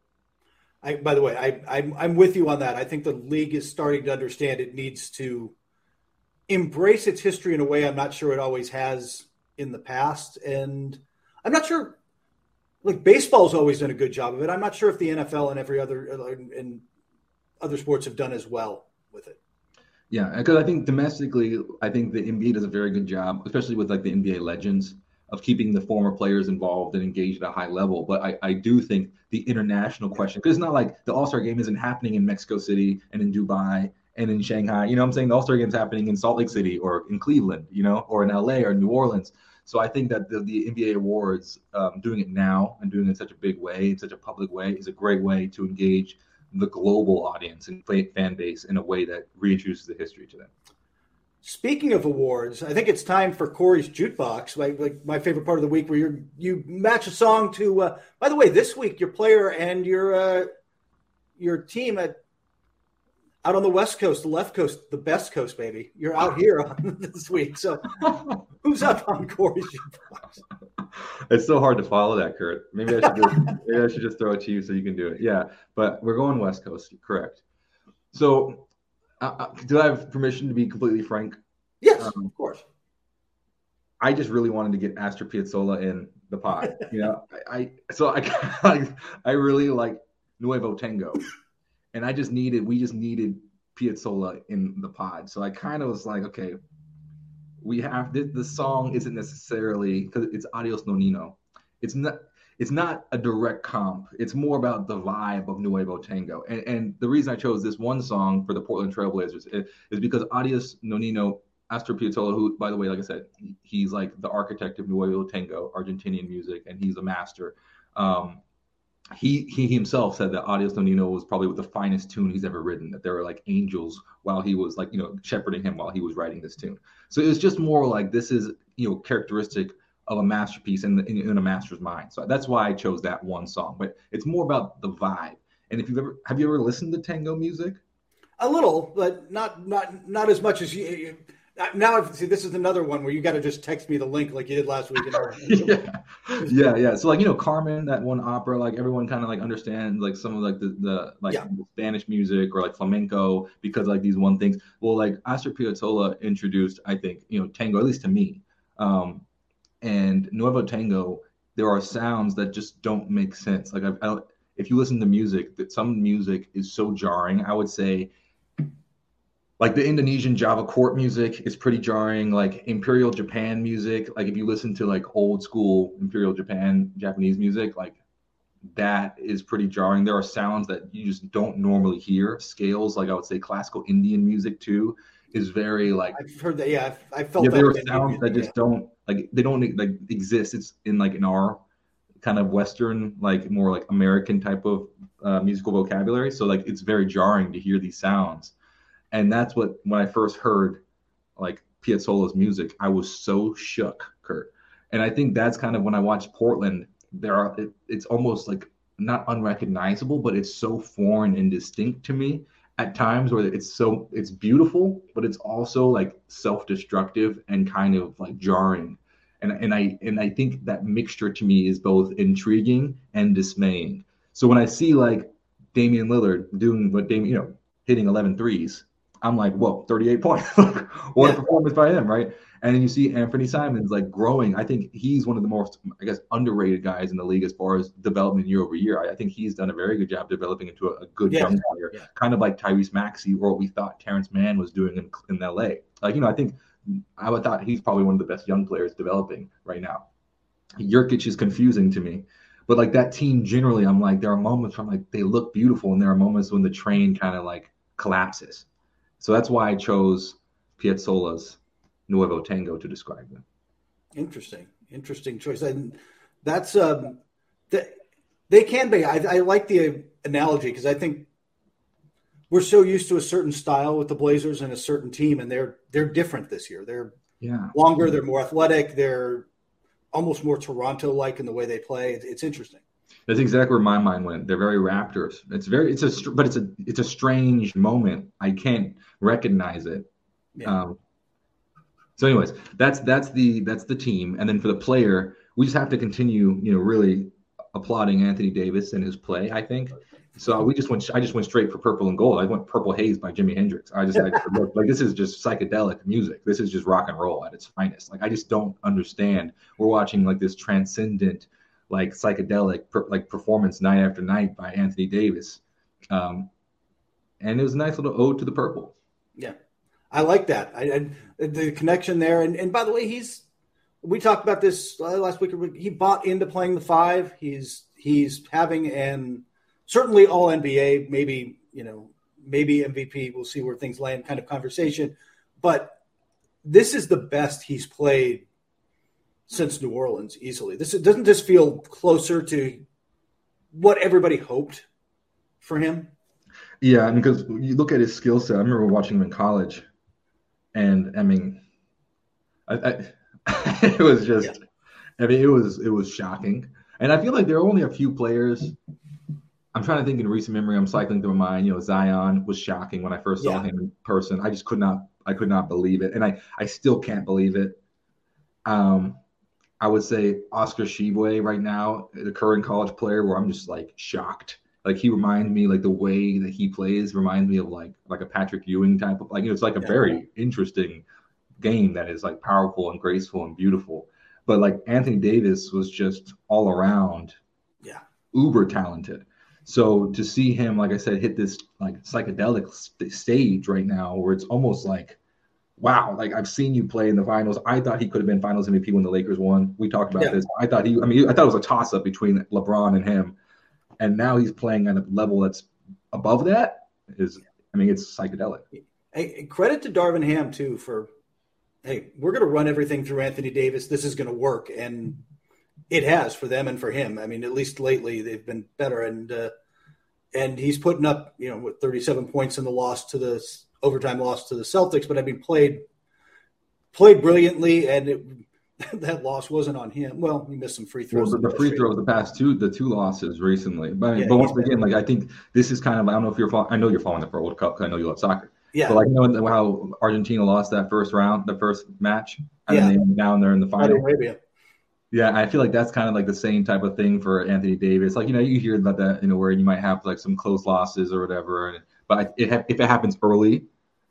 I, by the way, I, I'm, I'm with you on that. I think the league is starting to understand it needs to embrace its history in a way I'm not sure it always has in the past. And I'm not sure like baseball's always done a good job of it. I'm not sure if the NFL and every other uh, and other sports have done as well with it. Yeah, because I think domestically, I think the NBA does a very good job, especially with like the NBA legends, of keeping the former players involved and engaged at a high level. But I, I do think the international question, because it's not like the All Star game isn't happening in Mexico City and in Dubai and in Shanghai. You know I'm saying? The All Star game's happening in Salt Lake City or in Cleveland, you know, or in LA or New Orleans. So I think that the, the NBA awards, um, doing it now and doing it in such a big way, in such a public way, is a great way to engage the global audience and fan base in a way that reintroduces the history to them. Speaking of awards, I think it's time for Corey's jukebox, like, like my favorite part of the week, where you you match a song to. Uh, by the way, this week your player and your uh, your team at out on the west coast, the left coast, the best coast, baby. You're out here this week. So who's up on Corey's jukebox? It's so hard to follow that, Kurt. Maybe I should just, maybe I should just throw it to you so you can do it. Yeah, but we're going west coast, correct? So, uh, uh do I have permission to be completely frank? Yes, um, of course. I just really wanted to get Astor Piazzolla in the pot. You know, I, I so I, I I really like Nuevo Tango and I just needed we just needed Piazzolla in the pod. So I kind of was like, okay, we have this. The song isn't necessarily because it's Adios Nonino. It's not. It's not a direct comp. It's more about the vibe of Nuevo Tango. And, and the reason I chose this one song for the Portland Trailblazers is, is because Adios Nonino Astor Piazzolla, who, by the way, like I said, he's like the architect of Nuevo Tango, Argentinian music, and he's a master. Um, he he himself said that Adios Nonino was probably the finest tune he's ever written. That there were like angels while he was like you know shepherding him while he was writing this tune. So it was just more like this is you know characteristic of a masterpiece in, the, in, in a master's mind. So that's why I chose that one song. But it's more about the vibe. And if you've ever have you ever listened to tango music? A little, but not not not as much as you. Now, see, this is another one where you got to just text me the link like you did last week. yeah, yeah, yeah. So like you know, Carmen, that one opera, like everyone kind of like understands like some of like the the like yeah. the Spanish music or like flamenco because like these one things. Well, like Astor Piazzolla introduced, I think you know tango at least to me, um, and Nuevo Tango. There are sounds that just don't make sense. Like I've, I, if you listen to music, that some music is so jarring. I would say like the Indonesian Java court music is pretty jarring. Like Imperial Japan music, like if you listen to like old school Imperial Japan Japanese music, like that is pretty jarring. There are sounds that you just don't normally hear. Scales, like I would say, classical Indian music too, is very like. I've heard that. Yeah, I felt. Yeah, there are sounds that just yeah. don't like they don't like exist. It's in like in our kind of Western, like more like American type of uh, musical vocabulary. So like it's very jarring to hear these sounds and that's what when I first heard like Piazzolla's music, I was so shook, Kurt. And I think that's kind of when I watched Portland. There are it, it's almost like not unrecognizable, but it's so foreign and distinct to me at times where it's so it's beautiful, but it's also like self-destructive and kind of like jarring. And and I and I think that mixture to me is both intriguing and dismaying. So when I see like Damian Lillard doing what Damian, you know, hitting 11 threes I'm like, whoa, 38 points. what a performance by him, right? And then you see Anfernee Simons like growing. I think he's one of the most, I guess, underrated guys in the league as far as development year over year. I, I think he's done a very good job developing into a, a good yeah. young player, yeah. kind of like Tyrese Maxey or what we thought Terrence Mann was doing in, in LA. Like, you know, I think I would thought he's probably one of the best young players developing right now. Nurkic is confusing to me. But like that team generally, I'm like, there are moments where I'm like, they look beautiful, and there are moments when the train kind of like collapses so that's why I chose Piazzolla's Nuevo Tango to describe them. Interesting, interesting choice. And that's um, the, they can be. I, I like the analogy because I think we're so used to a certain style with the Blazers and a certain team, and they're they're different this year. They're yeah longer. They're more athletic. They're almost more Toronto like in the way they play. It's, it's interesting. That's exactly where my mind went. They're very Raptors. It's very, it's a, but it's a, it's a strange moment. I can't recognize it. Yeah. Um, so, anyways, that's that's the that's the team, and then for the player, we just have to continue, you know, really applauding Anthony Davis and his play. I think. So we just went. I just went straight for purple and gold. I went Purple Haze by Jimi Hendrix. I just, look, like this is just psychedelic music. This is just rock and roll at its finest. Like I just don't understand. We're watching like this transcendent like psychedelic per, like performance night after night by Anthony Davis. Um, and it was a nice little ode to the purple. Yeah, I like that. I, the connection there. And, and by the way, he's we talked about this last week. He bought into playing the five. He's he's having an certainly all NBA, maybe you know maybe MVP. We'll see where things land. Kind of conversation, but this is the best he's played since New Orleans easily. This doesn't this feel closer to what everybody hoped for him. Yeah, and because you look at his skill set. I remember watching him in college, and I mean, I, I, it was just, yeah. I mean, it was it was shocking. And I feel like there are only a few players. I'm trying to think in recent memory. I'm cycling through my mind. You know, Zion was shocking when I first saw yeah. him in person. I just could not, I could not believe it, and I, I still can't believe it. Um, I would say Oscar Tshiebwe right now, the current college player, where I'm just like shocked. Like he reminds me, like the way that he plays reminds me of like like a Patrick Ewing type of like you know, it's like a yeah. very interesting game that is like powerful and graceful and beautiful. But like Anthony Davis was just all around, yeah, uber talented. So to see him, like I said, hit this like psychedelic st- stage right now, where it's almost like wow, like I've seen you play in the finals. I thought he could have been finals MVP when the Lakers won. We talked about yeah. this. I thought he, I mean, I thought it was a toss up between LeBron and him. And now he's playing at a level that's above that. Is, I mean, it's psychedelic. Hey, credit to Darvin Ham, too, for hey, we're going to run everything through Anthony Davis. This is going to work, and it has for them and for him. I mean, at least lately they've been better, and uh, and he's putting up you know with 37 points in the loss to the overtime loss to the Celtics, but I mean played played brilliantly, and it, that loss wasn't on him. Well, he missed some free throws. Well, the, the free throws, the past two, the two losses recently. But, yeah, but once again, like I think this is kind of I don't know if you're I know you're following the World Cup because I know you love soccer. Yeah. But like you know how Argentina lost that first round, the first match, and yeah. then they down there in the final. Arabia. Yeah, I feel like that's kind of like the same type of thing for Anthony Davis. Like you know, you hear about that, you know, where you might have like some close losses or whatever. But it, if it happens early,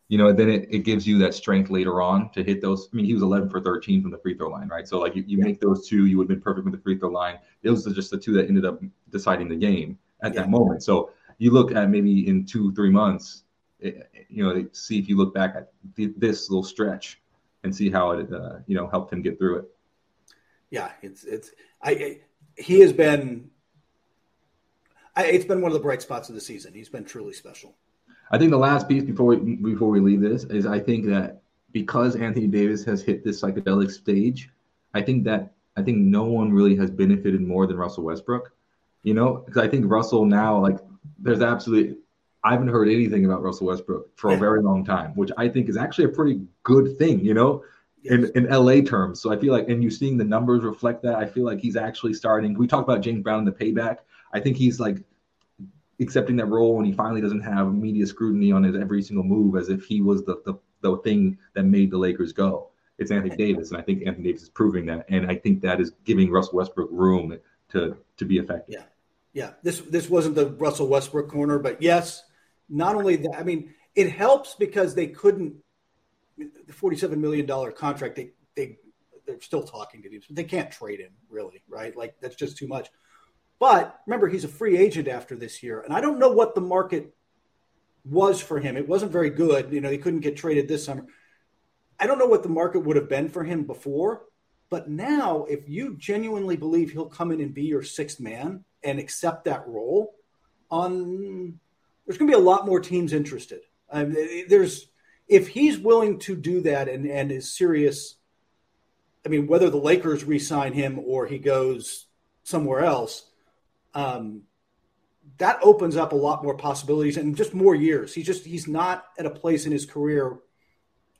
you know, then it, it gives you that strength later on to hit those. I mean, he was 11 for 13 from the free throw line, right? So like you, you yeah. make those two, you would have been perfect with the free throw line. Those are just the two that ended up deciding the game at yeah. that moment. So you look at maybe in two, three months, it, you know, see if you look back at this little stretch and see how it, uh, you know, helped him get through it. Yeah, it's it's I he has been. I, it's been one of the bright spots of the season. He's been truly special. I think the last piece before we before we leave this is I think that because Anthony Davis has hit this psychedelic stage, I think that I think no one really has benefited more than Russell Westbrook. You know, because I think Russell now like there's absolutely I haven't heard anything about Russell Westbrook for a very long time, which I think is actually a pretty good thing. You know, in, in LA terms. So I feel like, and you seeing the numbers reflect that. I feel like he's actually starting. We talked about James Brown in the payback. I think he's like accepting that role and he finally doesn't have media scrutiny on his every single move as if he was the, the, the thing that made the Lakers go. It's Anthony Davis, and I think Anthony Davis is proving that, and I think that is giving Russell Westbrook room to to be effective. Yeah, yeah. This this wasn't the Russell Westbrook corner, but yes, not only that. I mean, it helps because they couldn't the forty-seven million dollar contract. They they they're still talking to teams, but they can't trade him really, right? Like that's just too much. But remember, he's a free agent after this year, and I don't know what the market was for him. It wasn't very good. You know, he couldn't get traded this summer. I don't know what the market would have been for him before, but now, if you genuinely believe he'll come in and be your sixth man and accept that role, on there's going to be a lot more teams interested. Um, there's if he's willing to do that and, and is serious, I mean, whether the Lakers re-sign him or he goes somewhere else, um, that opens up a lot more possibilities and just more years. He's just he's not at a place in his career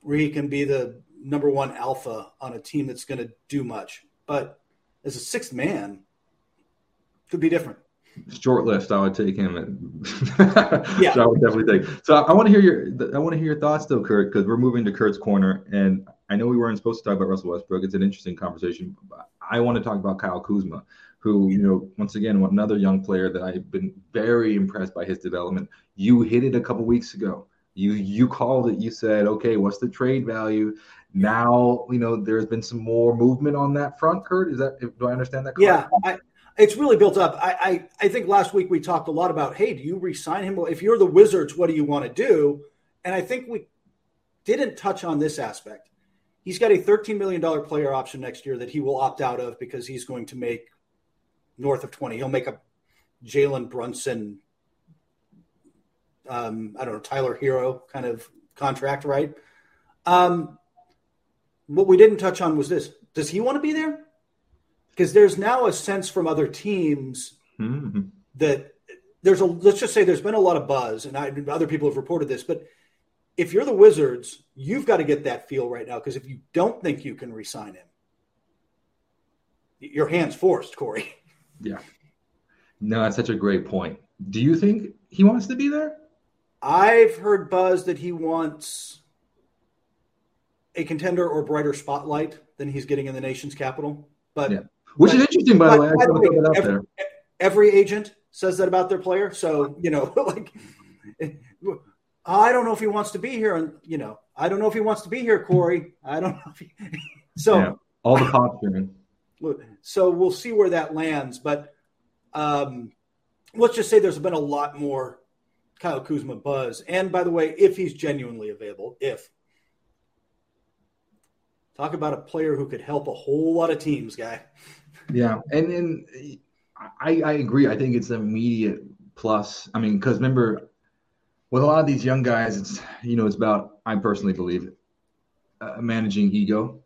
where he can be the number one alpha on a team that's going to do much. But as a sixth man, could be different short list, I would take him. yeah, so I would definitely take. So I, want to hear your I want to hear your thoughts though, Kurt, because we're moving to Kurt's corner, and I know we weren't supposed to talk about Russell Westbrook. It's an interesting conversation. I want to talk about Kyle Kuzma, who you know once again another young player that I've been very impressed by his development. You hit it a couple weeks ago. You you called it. You said, okay, what's the trade value? Now you know there's been some more movement on that front. Kurt, is that do I understand that? Correctly? Yeah, I, it's really built up. I, I, I think last week we talked a lot about, hey, do you resign him? If you're the Wizards, what do you want to do? And I think we didn't touch on this aspect. He's got a $13 million player option next year that he will opt out of because he's going to make north of 20. He'll make a Jalen Brunson, um, I don't know, Tyler Herro kind of contract, right? Um, what we didn't touch on was this. Does he want to be there? because there's now a sense from other teams mm-hmm. that there's a let's just say there's been a lot of buzz, and I, other people have reported this, but if you're the Wizards, you've got to get that feel right now because if you don't think you can resign him, your hands forced, Corey. Yeah. No, that's such a great point. Do you think he wants to be there? I've heard buzz that he wants a contender or brighter spotlight than he's getting in the nation's capital. But yeah. Which but, is interesting, by the way. By the way every, every, agent says that about their player. So, you know, like, I don't know if he wants to be here. And, you know, I don't know if he wants to be here, Corey. I don't know if he, so yeah, all the posturing. So we'll see where that lands. But um, let's just say there's been a lot more Kyle Kuzma buzz. And by the way, if he's genuinely available, if talk about a player who could help a whole lot of teams, guy. Yeah, and and I I agree. I think it's an immediate plus. I mean, because remember, with a lot of these young guys, it's you know it's about I personally believe uh, managing ego.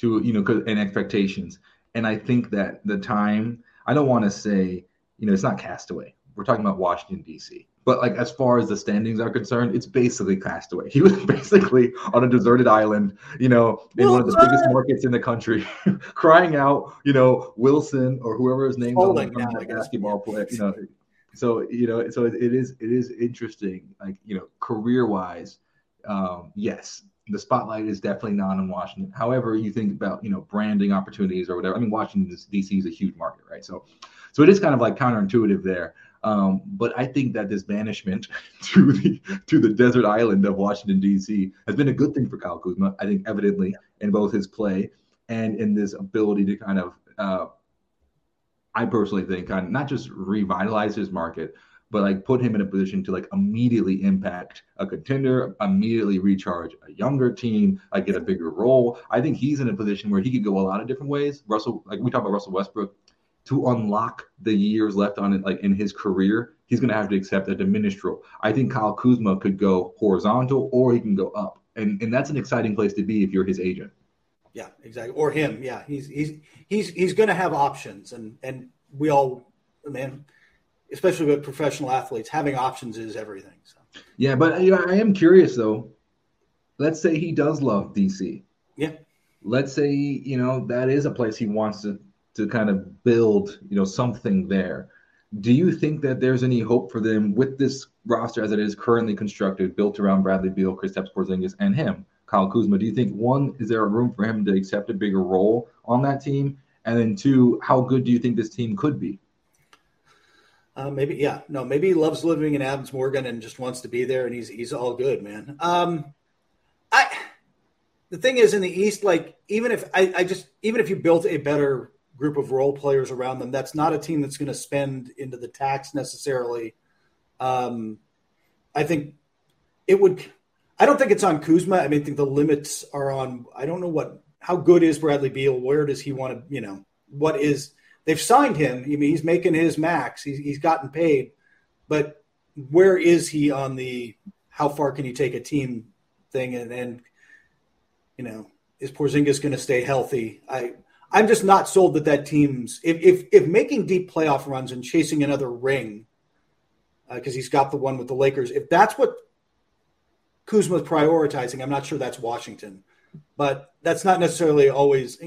To you know, and expectations, and I think that the time I don't want to say you know it's not Castaway. We're talking about Washington D.C. But like as far as the standings are concerned, it's basically Castaway. He was basically on a deserted island, you know, in well, one of the biggest markets in the country, crying out, you know, Wilson or whoever his name was, like basketball player, you know. So you know, so it, it is it is interesting, like you know, career wise, um, yes, the spotlight is definitely not on Washington. However, you think about you know branding opportunities or whatever. I mean, Washington D.C. is a huge market, right? So, so it is kind of like counterintuitive there. Um, but I think that this banishment to the to the desert island of Washington D.C. has been a good thing for Kyle Kuzma. I think evidently in both his play and in this ability to kind of, uh, I personally think, kind of not just revitalize his market, but like put him in a position to like immediately impact a contender, immediately recharge a younger team, like get a bigger role. I think he's in a position where he could go a lot of different ways. Russell, like we talk about Russell Westbrook, to unlock the years left on it, like in his career, he's going to have to accept a diminished role. I think Kyle Kuzma could go horizontal or he can go up, and and that's an exciting place to be if you're his agent. Yeah, exactly. Or him. Yeah, he's he's he's he's going to have options, and and we all, man, especially with professional athletes, having options is everything. So. Yeah, but you know, I am curious though. Let's say he does love DC. Yeah. Let's say you know that is a place he wants to to kind of build, you know, something there. Do you think that there's any hope for them with this roster as it is currently constructed, built around Bradley Beal, Kristaps Porzingis, and him, Kyle Kuzma? Do you think one, is there a room for him to accept a bigger role on that team? And then two, how good do you think this team could be? Uh, maybe, yeah, no, maybe he loves living in Adams Morgan and just wants to be there, and he's he's all good, man. Um, I, the thing is, in the East, like even if I, I just even if you built a better group of role players around them. That's not a team that's going to spend into the tax necessarily. Um, I think it would. I don't think it's on Kuzma. I mean, I think the limits are on. I don't know what. How good is Bradley Beal? Where does he want to? You know, what is? They've signed him. I mean, he's making his max. He's, he's gotten paid, but where is he on the? How far can you take a team thing? And and you know, is Porzingis going to stay healthy? I I'm just not sold that that team's if if, if making deep playoff runs and chasing another ring because uh, he's got the one with the Lakers. If that's what Kuzma's prioritizing, I'm not sure that's Washington, but that's not necessarily always.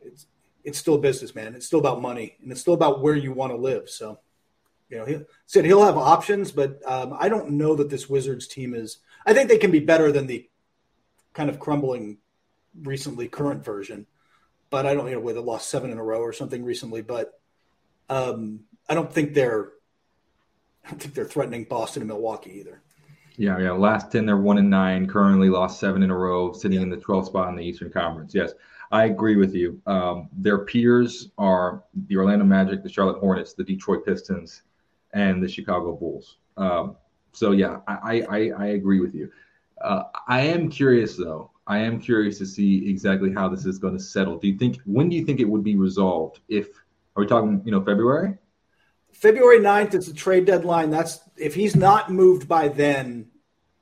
It's it's still business, man. It's still about money, and it's still about where you want to live. So, you know, he said he'll have options, but um, I don't know that this Wizards team is. I think they can be better than the kind of crumbling recently current version but I don't you know whether they lost seven in a row or something recently. But um, I don't think they're I don't think they're threatening Boston and Milwaukee either. Yeah, yeah. Last ten, they're one and nine. Currently, lost seven in a row, sitting yeah. in the 12th spot in the Eastern Conference. Yes, I agree with you. Um, their peers are the Orlando Magic, the Charlotte Hornets, the Detroit Pistons, and the Chicago Bulls. Um, so yeah, I, I I agree with you. Uh, I am curious though. I am curious to see exactly how this is going to settle. Do you think when do you think it would be resolved? If are we talking, you know, February? February 9th is the trade deadline. That's if he's not moved by then,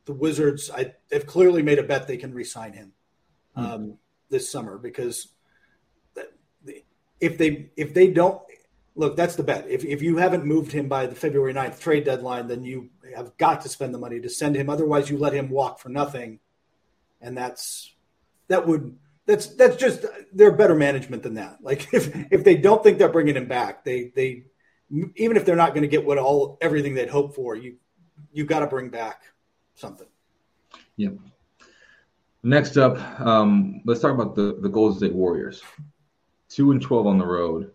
the Wizards I, have clearly made a bet they can re-sign him hmm. um, this summer because if they if they don't look, that's the bet. If if you haven't moved him by the February 9th trade deadline, then you have got to spend the money to send him. Otherwise, you let him walk for nothing and that's that would that's that's just they're better management than that. Like if if they don't think they're bringing him back, they they even if they're not going to get what all everything they'd hope for, you you got to bring back something. Yeah. Next up, um, let's talk about the the Golden State Warriors. Two and twelve on the road.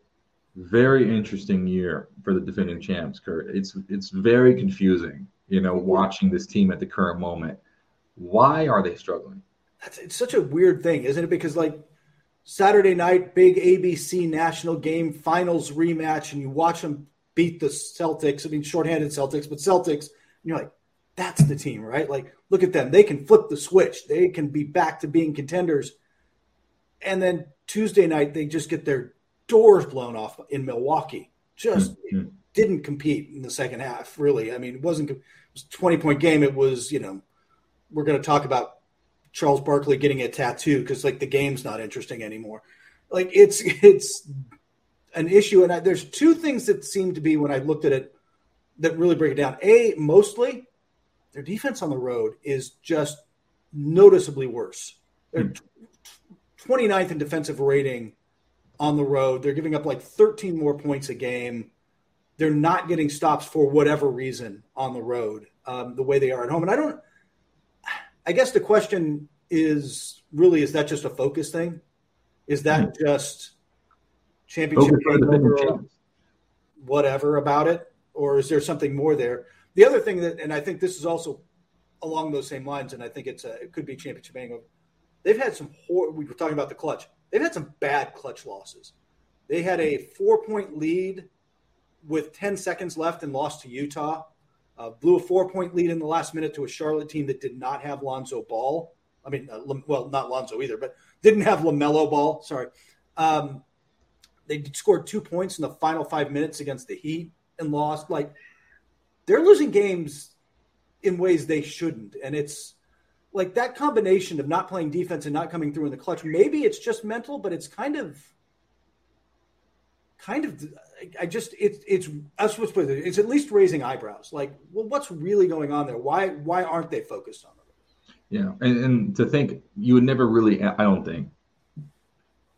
Very interesting year for the defending champs, Kurt. It's it's very confusing, you know, watching this team at the current moment why are they struggling? That's it's such a weird thing, isn't it? Because like Saturday night, big ABC national game, finals rematch, and you watch them beat the Celtics. I mean, shorthanded Celtics, but Celtics, and you're like, that's the team, right? Like, look at them. They can flip the switch. They can be back to being contenders. And then Tuesday night, they just get their doors blown off in Milwaukee. Just mm-hmm. didn't compete in the second half, really. I mean, it wasn't it was a 20 point game. It was, you know, we're going to talk about Charles Barkley getting a tattoo because like the game's not interesting anymore. Like it's it's an issue, and I, there's two things that seem to be when I looked at it that really break it down. A, mostly their defense on the road is just noticeably worse. They're 29th in defensive rating on the road. They're giving up like 13 more points a game. They're not getting stops for whatever reason on the road, um, the way they are at home. And I don't, I guess the question is really, is that just a focus thing? Is that mm-hmm. just championship whatever about it? Or is there something more there? The other thing that, and I think this is also along those same lines, and I think it's a, it could be championship hangover. They've had some. Hor- we were talking about the clutch. They've had some bad clutch losses. They had a four point lead with 10 seconds left and lost to Utah. Uh, blew a four point lead in the last minute to a Charlotte team that did not have Lonzo Ball. I mean, uh, well, not Lonzo either, but didn't have LaMelo Ball. Sorry. Um, they scored two points in the final five minutes against the Heat and lost. Like, they're losing games in ways they shouldn't. And it's like that combination of not playing defense and not coming through in the clutch. Maybe it's just mental, but it's kind of, kind of. I just it's it's that's what's it's at least raising eyebrows. Like, well, what's really going on there? Why why aren't they focused on it? Yeah, and, and to think you would never really, I don't think,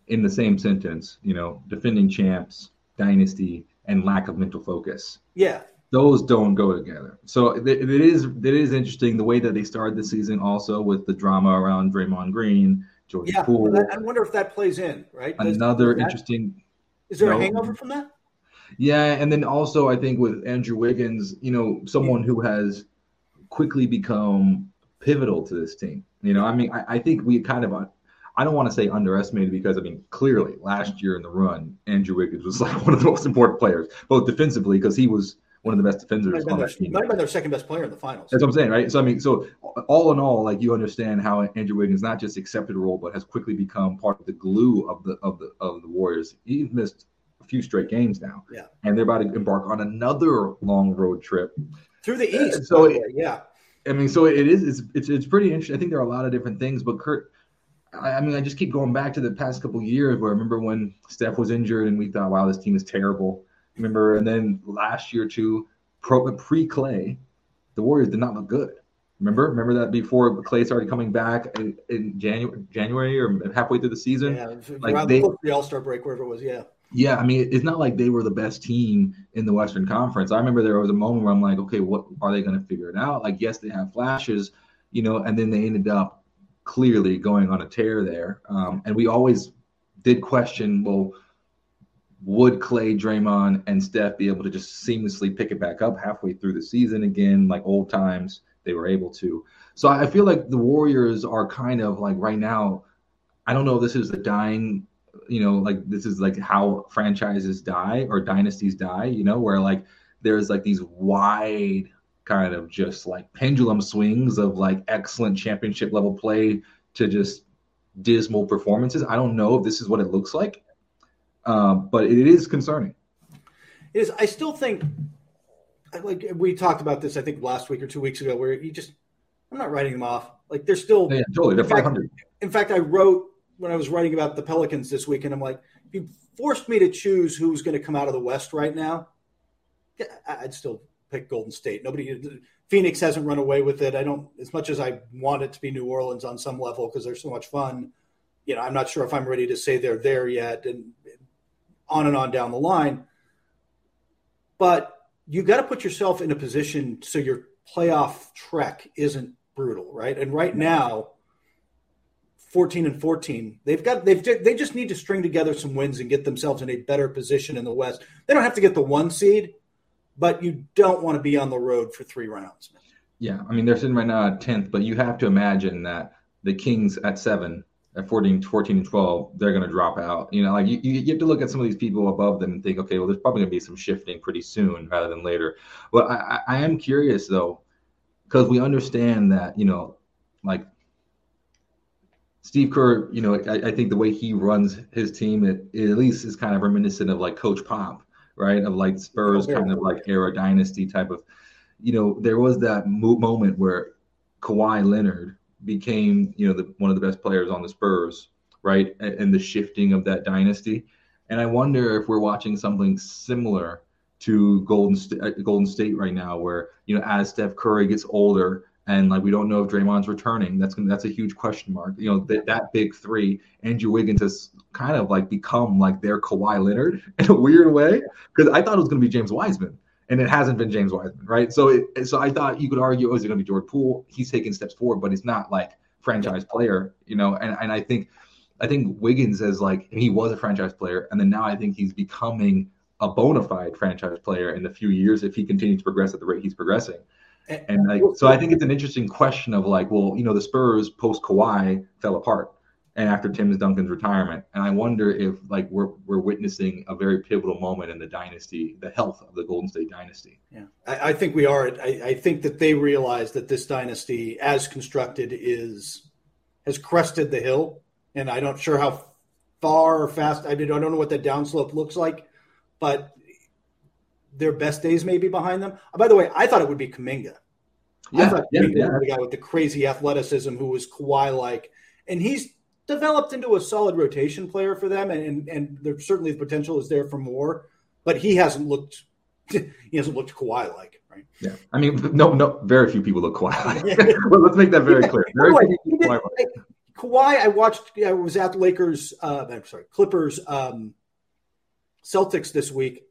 in the same sentence, you know, defending champs, dynasty, and lack of mental focus. Yeah, those don't go together. So it, it is it is interesting the way that they started the season also with the drama around Draymond Green, Jordan yeah, Poole. I wonder if that plays in, right? Another interesting. Is there a hangover from that? Yeah, and then also I think with Andrew Wiggins, you know, someone who has quickly become pivotal to this team. You know, I mean, I, I think we kind of I don't want to say underestimated because I mean clearly last year in the run, Andrew Wiggins was like one of the most important players, both defensively because he was one of the best defenders on that team. Might have been their second best player in the finals. That's what I'm saying, right? So I mean, so all in all, like you understand how Andrew Wiggins not just accepted a role, but has quickly become part of the glue of the of the of the Warriors. He's missed a few straight games now, yeah, and they're about to embark on another long road trip through the East. so it, yeah, I mean, so it is. It's, it's it's pretty interesting. I think there are a lot of different things, but Kurt. I, I mean, I just keep going back to the past couple years where I remember when Steph was injured and we thought, wow, this team is terrible. Remember, and then last year too, pro, pre-Clay, the Warriors did not look good. Remember, remember that before Clay started coming back in, in January, January or halfway through the season. Yeah, like they, the All Star break, wherever it was. Yeah. Yeah, I mean, it's not like they were the best team in the Western Conference. I remember there was a moment where I'm like, okay, what are they going to figure it out? Like, yes, they have flashes, you know, and then they ended up clearly going on a tear there. Um, and we always did question, well, would Clay, Draymond, and Steph be able to just seamlessly pick it back up halfway through the season again, like old times? They were able to. So I feel like the Warriors are kind of like right now. I don't know if this is the dying, you know, like this is like how franchises die or dynasties die, you know, where like there's like these wide kind of just like pendulum swings of like excellent championship level play to just dismal performances. I don't know if this is what it looks like um, but it is concerning. It is I still think, like we talked about this, I think last week or two weeks ago, where you just, I'm not writing them off. Like they're still, yeah, totally. They're 500. Fact, in fact, I wrote when I was writing about the Pelicans this week, and I'm like, if you forced me to choose who's going to come out of the West right now, I'd still pick Golden State. Nobody, Phoenix hasn't run away with it. I don't, as much as I want it to be New Orleans on some level because they're so much fun. You know, I'm not sure if I'm ready to say they're there yet. And on and on down the line. But you got to put yourself in a position so your playoff trek isn't brutal, right? And right now, 14 and 14, they've got they've they just need to string together some wins and get themselves in a better position in the West. They don't have to get the one seed, but you don't want to be on the road for three rounds. Yeah, I mean they're sitting right now at 10th, but you have to imagine that the Kings at seven at 14, 14 and 12, they're going to drop out. You know, like you, you have to look at some of these people above them and think, okay, well, there's probably going to be some shifting pretty soon rather than later. But I, I am curious though, because we understand that, you know, like Steve Kerr, you know, I, I think the way he runs his team, it, it, at least is kind of reminiscent of like Coach Pop, right? Of like Spurs oh, kind of like era dynasty type of, you know, there was that mo- moment where Kawhi Leonard became you know the, one of the best players on the Spurs, right? And, and the shifting of that dynasty. And I wonder if we're watching something similar to Golden State, uh, Golden State right now, where you know as Steph Curry gets older and like we don't know if Draymond's returning. That's that's a huge question mark. You know that that big three, Andrew Wiggins has kind of like become like their Kawhi Leonard in a weird way because I thought it was going to be James Wiseman. And it hasn't been James Wiseman, right? So, it, so I thought you could argue, oh, is it going to be Jordan Poole? He's taking steps forward, but he's not like franchise player, you know. And and I think, I think Wiggins is like he was a franchise player, and then now I think he's becoming a bona fide franchise player in a few years if he continues to progress at the rate he's progressing. And like, so I think it's an interesting question of like, well, you know, the Spurs post Kawhi fell apart, and after Tim Duncan's retirement, and I wonder if like we're we're witnessing a very pivotal moment in the dynasty, the health of the Golden State dynasty. Yeah, I, I think we are. I, I think that they realize that this dynasty, as constructed, is has crested the hill, and I don't sure how far or fast. I, mean, I don't know what that downslope looks like, but their best days may be behind them. Uh, by the way, I thought it would be Kuminga. Yeah, I thought yeah, yeah. the guy with the crazy athleticism who was Kawhi like, and he's developed into a solid rotation player for them, and and, there certainly the potential is there for more, but he hasn't looked he hasn't looked Kawhi like, right? Yeah, I mean, no, no, very few people look Kawhi like. well, let's make that very clear. Very way, did, Kawhi, Kawhi, I watched. I was at the Lakers. Uh, I'm sorry, Clippers, um, Celtics this week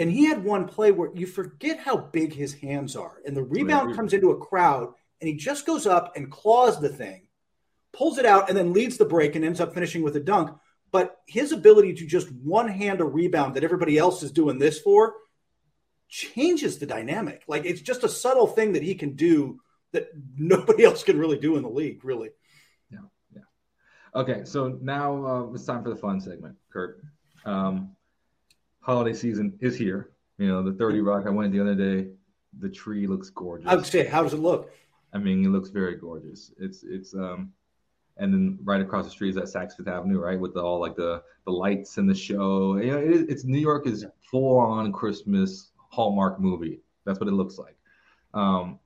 and he had one play where you forget how big his hands are. And the rebound comes into a crowd and he just goes up and claws the thing, pulls it out, and then leads the break and ends up finishing with a dunk. But his ability to just one hand a rebound that everybody else is doing this for changes the dynamic. Like it's just a subtle thing that he can do that nobody else can really do in the league, really. Yeah. Yeah. Okay. So now uh, it's time for the fun segment, Kurt. Um, holiday season is here. You know, the 30 Rock, I went the other day. The tree looks gorgeous. I would say, how does it look? I mean, it looks very gorgeous. It's it's um, and then right across the street is that Saks Fifth Avenue, right, with the, all like the the lights and the show. You know, it, it's New York is full on Christmas Hallmark movie. That's what it looks like. Um,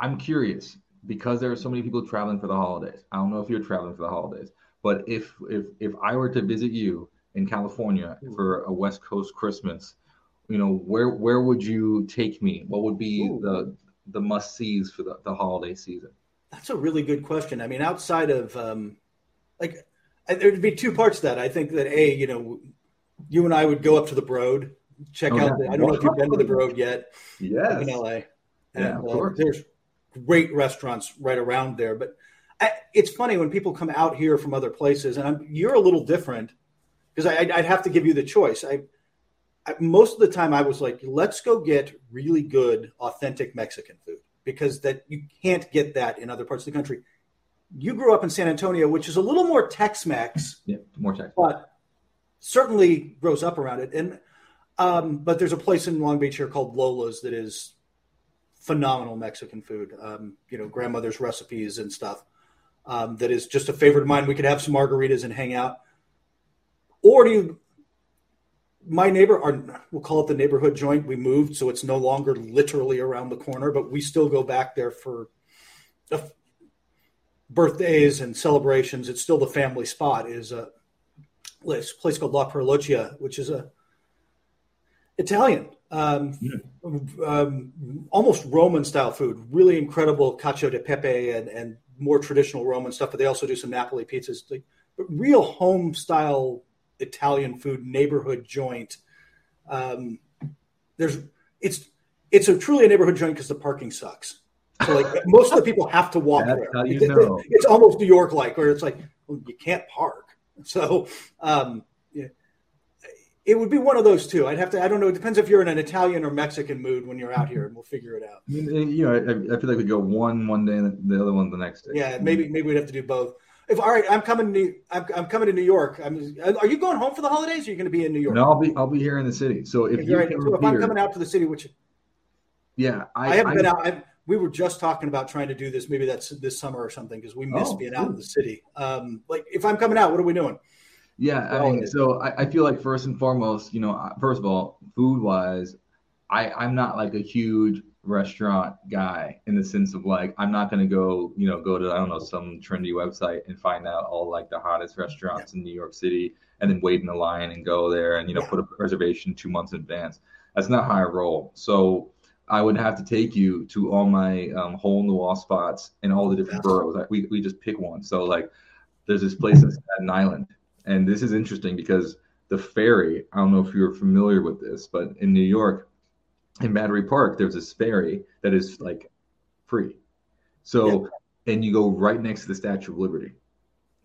I'm curious because there are so many people traveling for the holidays. I don't know if you're traveling for the holidays, but if if if I were to visit you in California for a West Coast Christmas, you know, where where would you take me? What would be Ooh. the the must sees for the, the holiday season? That's a really good question. I mean, outside of um, like, there'd be two parts to that. I think that a, you know, you and I would go up to the Broad, check oh, out. Yeah. The, I don't know if you've been to the Broad yet. Yeah, in LA. And, yeah, uh, there's great restaurants right around there, but I, it's funny when people come out here from other places, and I'm, you're a little different because I'd, I'd, have to give you the choice. I, I, most of the time I was like, let's go get really good, authentic Mexican food because that you can't get that in other parts of the country. You grew up in San Antonio, which is a little more Tex-Mex, yeah, more Tex, but certainly grows up around it. And um, but there's a place in Long Beach here called Lola's that is phenomenal Mexican food. Um, you know, grandmother's recipes and stuff. Um, that is just a favorite of mine. We could have some margaritas and hang out. Or do you, my neighbor, our, we'll call it the neighborhood joint. We moved, so it's no longer literally around the corner, but we still go back there for birthdays and celebrations. It's still the family spot. Is a place, place called La Parolaccia, which is a Italian, um, yeah. um, almost Roman style food. Really incredible cacio de pepe and, and more traditional Roman stuff. But they also do some Napoli pizzas. Like, but real home style Italian food neighborhood joint. Um, there's it's it's a truly a neighborhood joint because the parking sucks. So like most of the people have to walk That's there. You know. It's almost New York like where it's like well, you can't park. So um, yeah, it would be one of those two. I'd have to. I don't know. It depends if you're in an Italian or Mexican mood when you're out here, and we'll figure it out. You know, I, I feel like we go one one day and the other one the next day. Yeah, maybe maybe we'd have to do both. If all right, I'm coming to I'm, I'm coming to New York. I'm, are you going home for the holidays? Or are you going to be in New York? No, I'll be I'll be here in the city. So if you right, so if I'm coming out to the city, which yeah, I, I haven't I, been out. I, we were just talking about trying to do this. Maybe that's this summer or something because we miss oh, being out in the city. Um, like if I'm coming out, what are we doing? Yeah, I mean, so I, I feel like first and foremost, you know, first of all, food wise, I I'm not like a huge restaurant guy in the sense of like I'm not gonna go, you know, go to I don't know some trendy website and find out all like the hottest restaurants yeah. in New York City and then wait in a line and go there and you know yeah. put a reservation two months in advance. That's not how I roll. So I would have to take you to all my um, hole in the wall spots in all the different boroughs. Like we we just pick one. So like there's this place in Staten Island, and this is interesting because the ferry. I don't know if you're familiar with this, but in New York, in Battery Park, there's this ferry that is like free. So, yeah. and you go right next to the Statue of Liberty.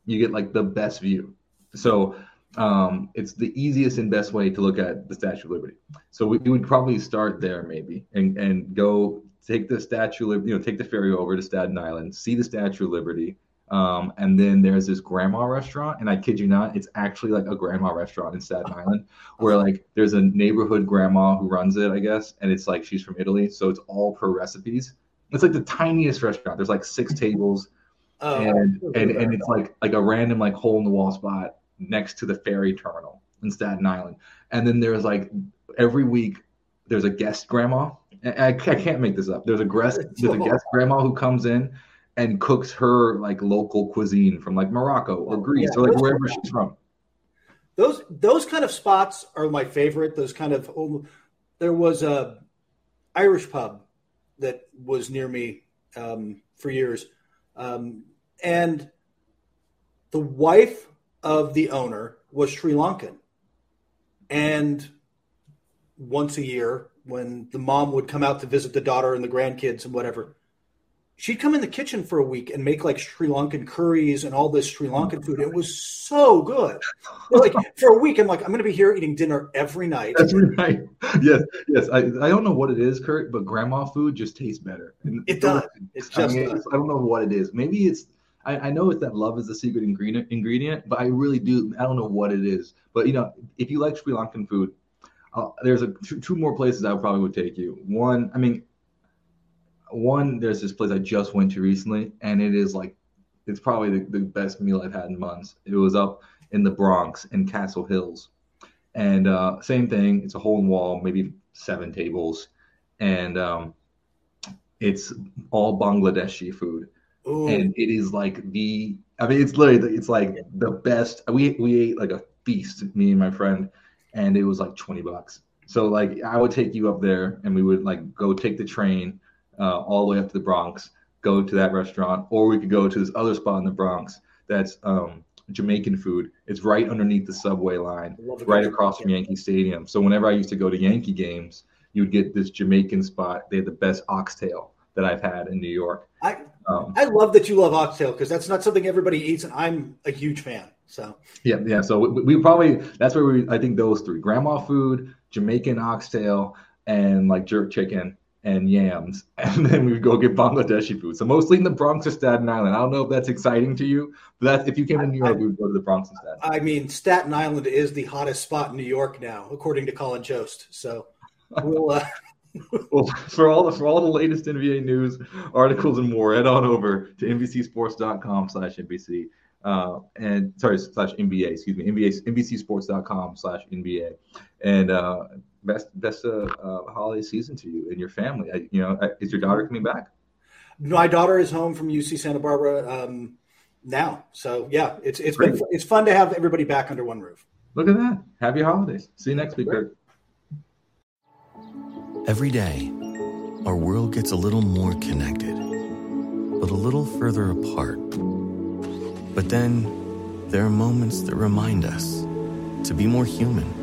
You get like the best view. So, um, it's the easiest and best way to look at the Statue of Liberty. So we, we would probably start there maybe and and go take the Statue of you know take the ferry over to Staten Island, see the Statue of Liberty, um, and then there's this grandma restaurant, and I kid you not, it's actually like a grandma restaurant in Staten Island, where like there's a neighborhood grandma who runs it, I guess, and it's like she's from Italy, so it's all per recipes. It's like the tiniest restaurant. There's like six tables, oh, and and and it's like like a random like hole in the wall spot next to the ferry terminal in Staten Island. And then there's like every week there's a guest grandma. I, I can't make this up. There's a guest there's a guest grandma who comes in and cooks her like local cuisine from like Morocco or Greece yeah, or like wherever she's from. Those those kind of spots are my favorite. Those kind of old, there was a Irish pub that was near me um, for years, um, and the wife of the owner was Sri Lankan, and once a year when the mom would come out to visit the daughter and the grandkids and whatever she'd come in the kitchen for a week and make like Sri Lankan curries and all this Sri Lankan food. It was so good. Like for a week, I'm like, I'm going to be here eating dinner every night. Every night. Yes, yes. I, I don't know what it is, Kurt, but grandma food just tastes better. And it does. It's just. I, mean, I don't know what it is. Maybe it's. I, I know it's that love is the secret ingredient, ingredient, but I really do. I don't know what it is. But you know, if you like Sri Lankan food, uh, there's a two, two more places I probably would take you. One, I mean, one, there's this place I just went to recently, and it is like it's probably the, the best meal I've had in months. It was up in the Bronx in Castle Hills. And uh, same thing, it's a hole in wall, maybe seven tables, and um, it's all Bangladeshi food. Ooh. And it is like the I mean it's literally it's like the best we we ate like a feast, me and my friend, and it was like 20 bucks. So like I would take you up there and we would like go take the train uh, all the way up to the Bronx, go to that restaurant, or we could go to this other spot in the Bronx that's um, Jamaican food. It's right underneath the subway line, right across from Yankee Stadium. So whenever I used to go to Yankee games, you'd get this Jamaican spot. They had the best oxtail that I've had in New York. I um, I love that you love oxtail because that's not something everybody eats, and I'm a huge fan. So yeah, yeah. So we, we probably that's where we I think those three: grandma food, Jamaican oxtail, and like jerk chicken and yams, and then we would go get Bangladeshi food. So mostly in the Bronx or Staten Island. I don't know if that's exciting to you, but that's if you came to New York, I, we would go to the Bronx and Staten. I mean, Staten Island is the hottest spot in New York now, according to Colin Jost. So we'll. Uh, well, for all the for all the latest NBA news, articles, and more, head on over to NBCSports.com/NBC. Uh, and sorry, slash NBA, excuse me, NBA, NBCSports.com slash NBA. And uh, best best uh, uh, holiday season to you and your family. I, you know, is your daughter coming back? My daughter is home from UC Santa Barbara um, now, so yeah, it's it's Great. been it's fun to have everybody back under one roof. Look at that! Happy holidays! See you next week, Kurt. Every day, our world gets a little more connected, but a little further apart. But then, there are moments that remind us to be more human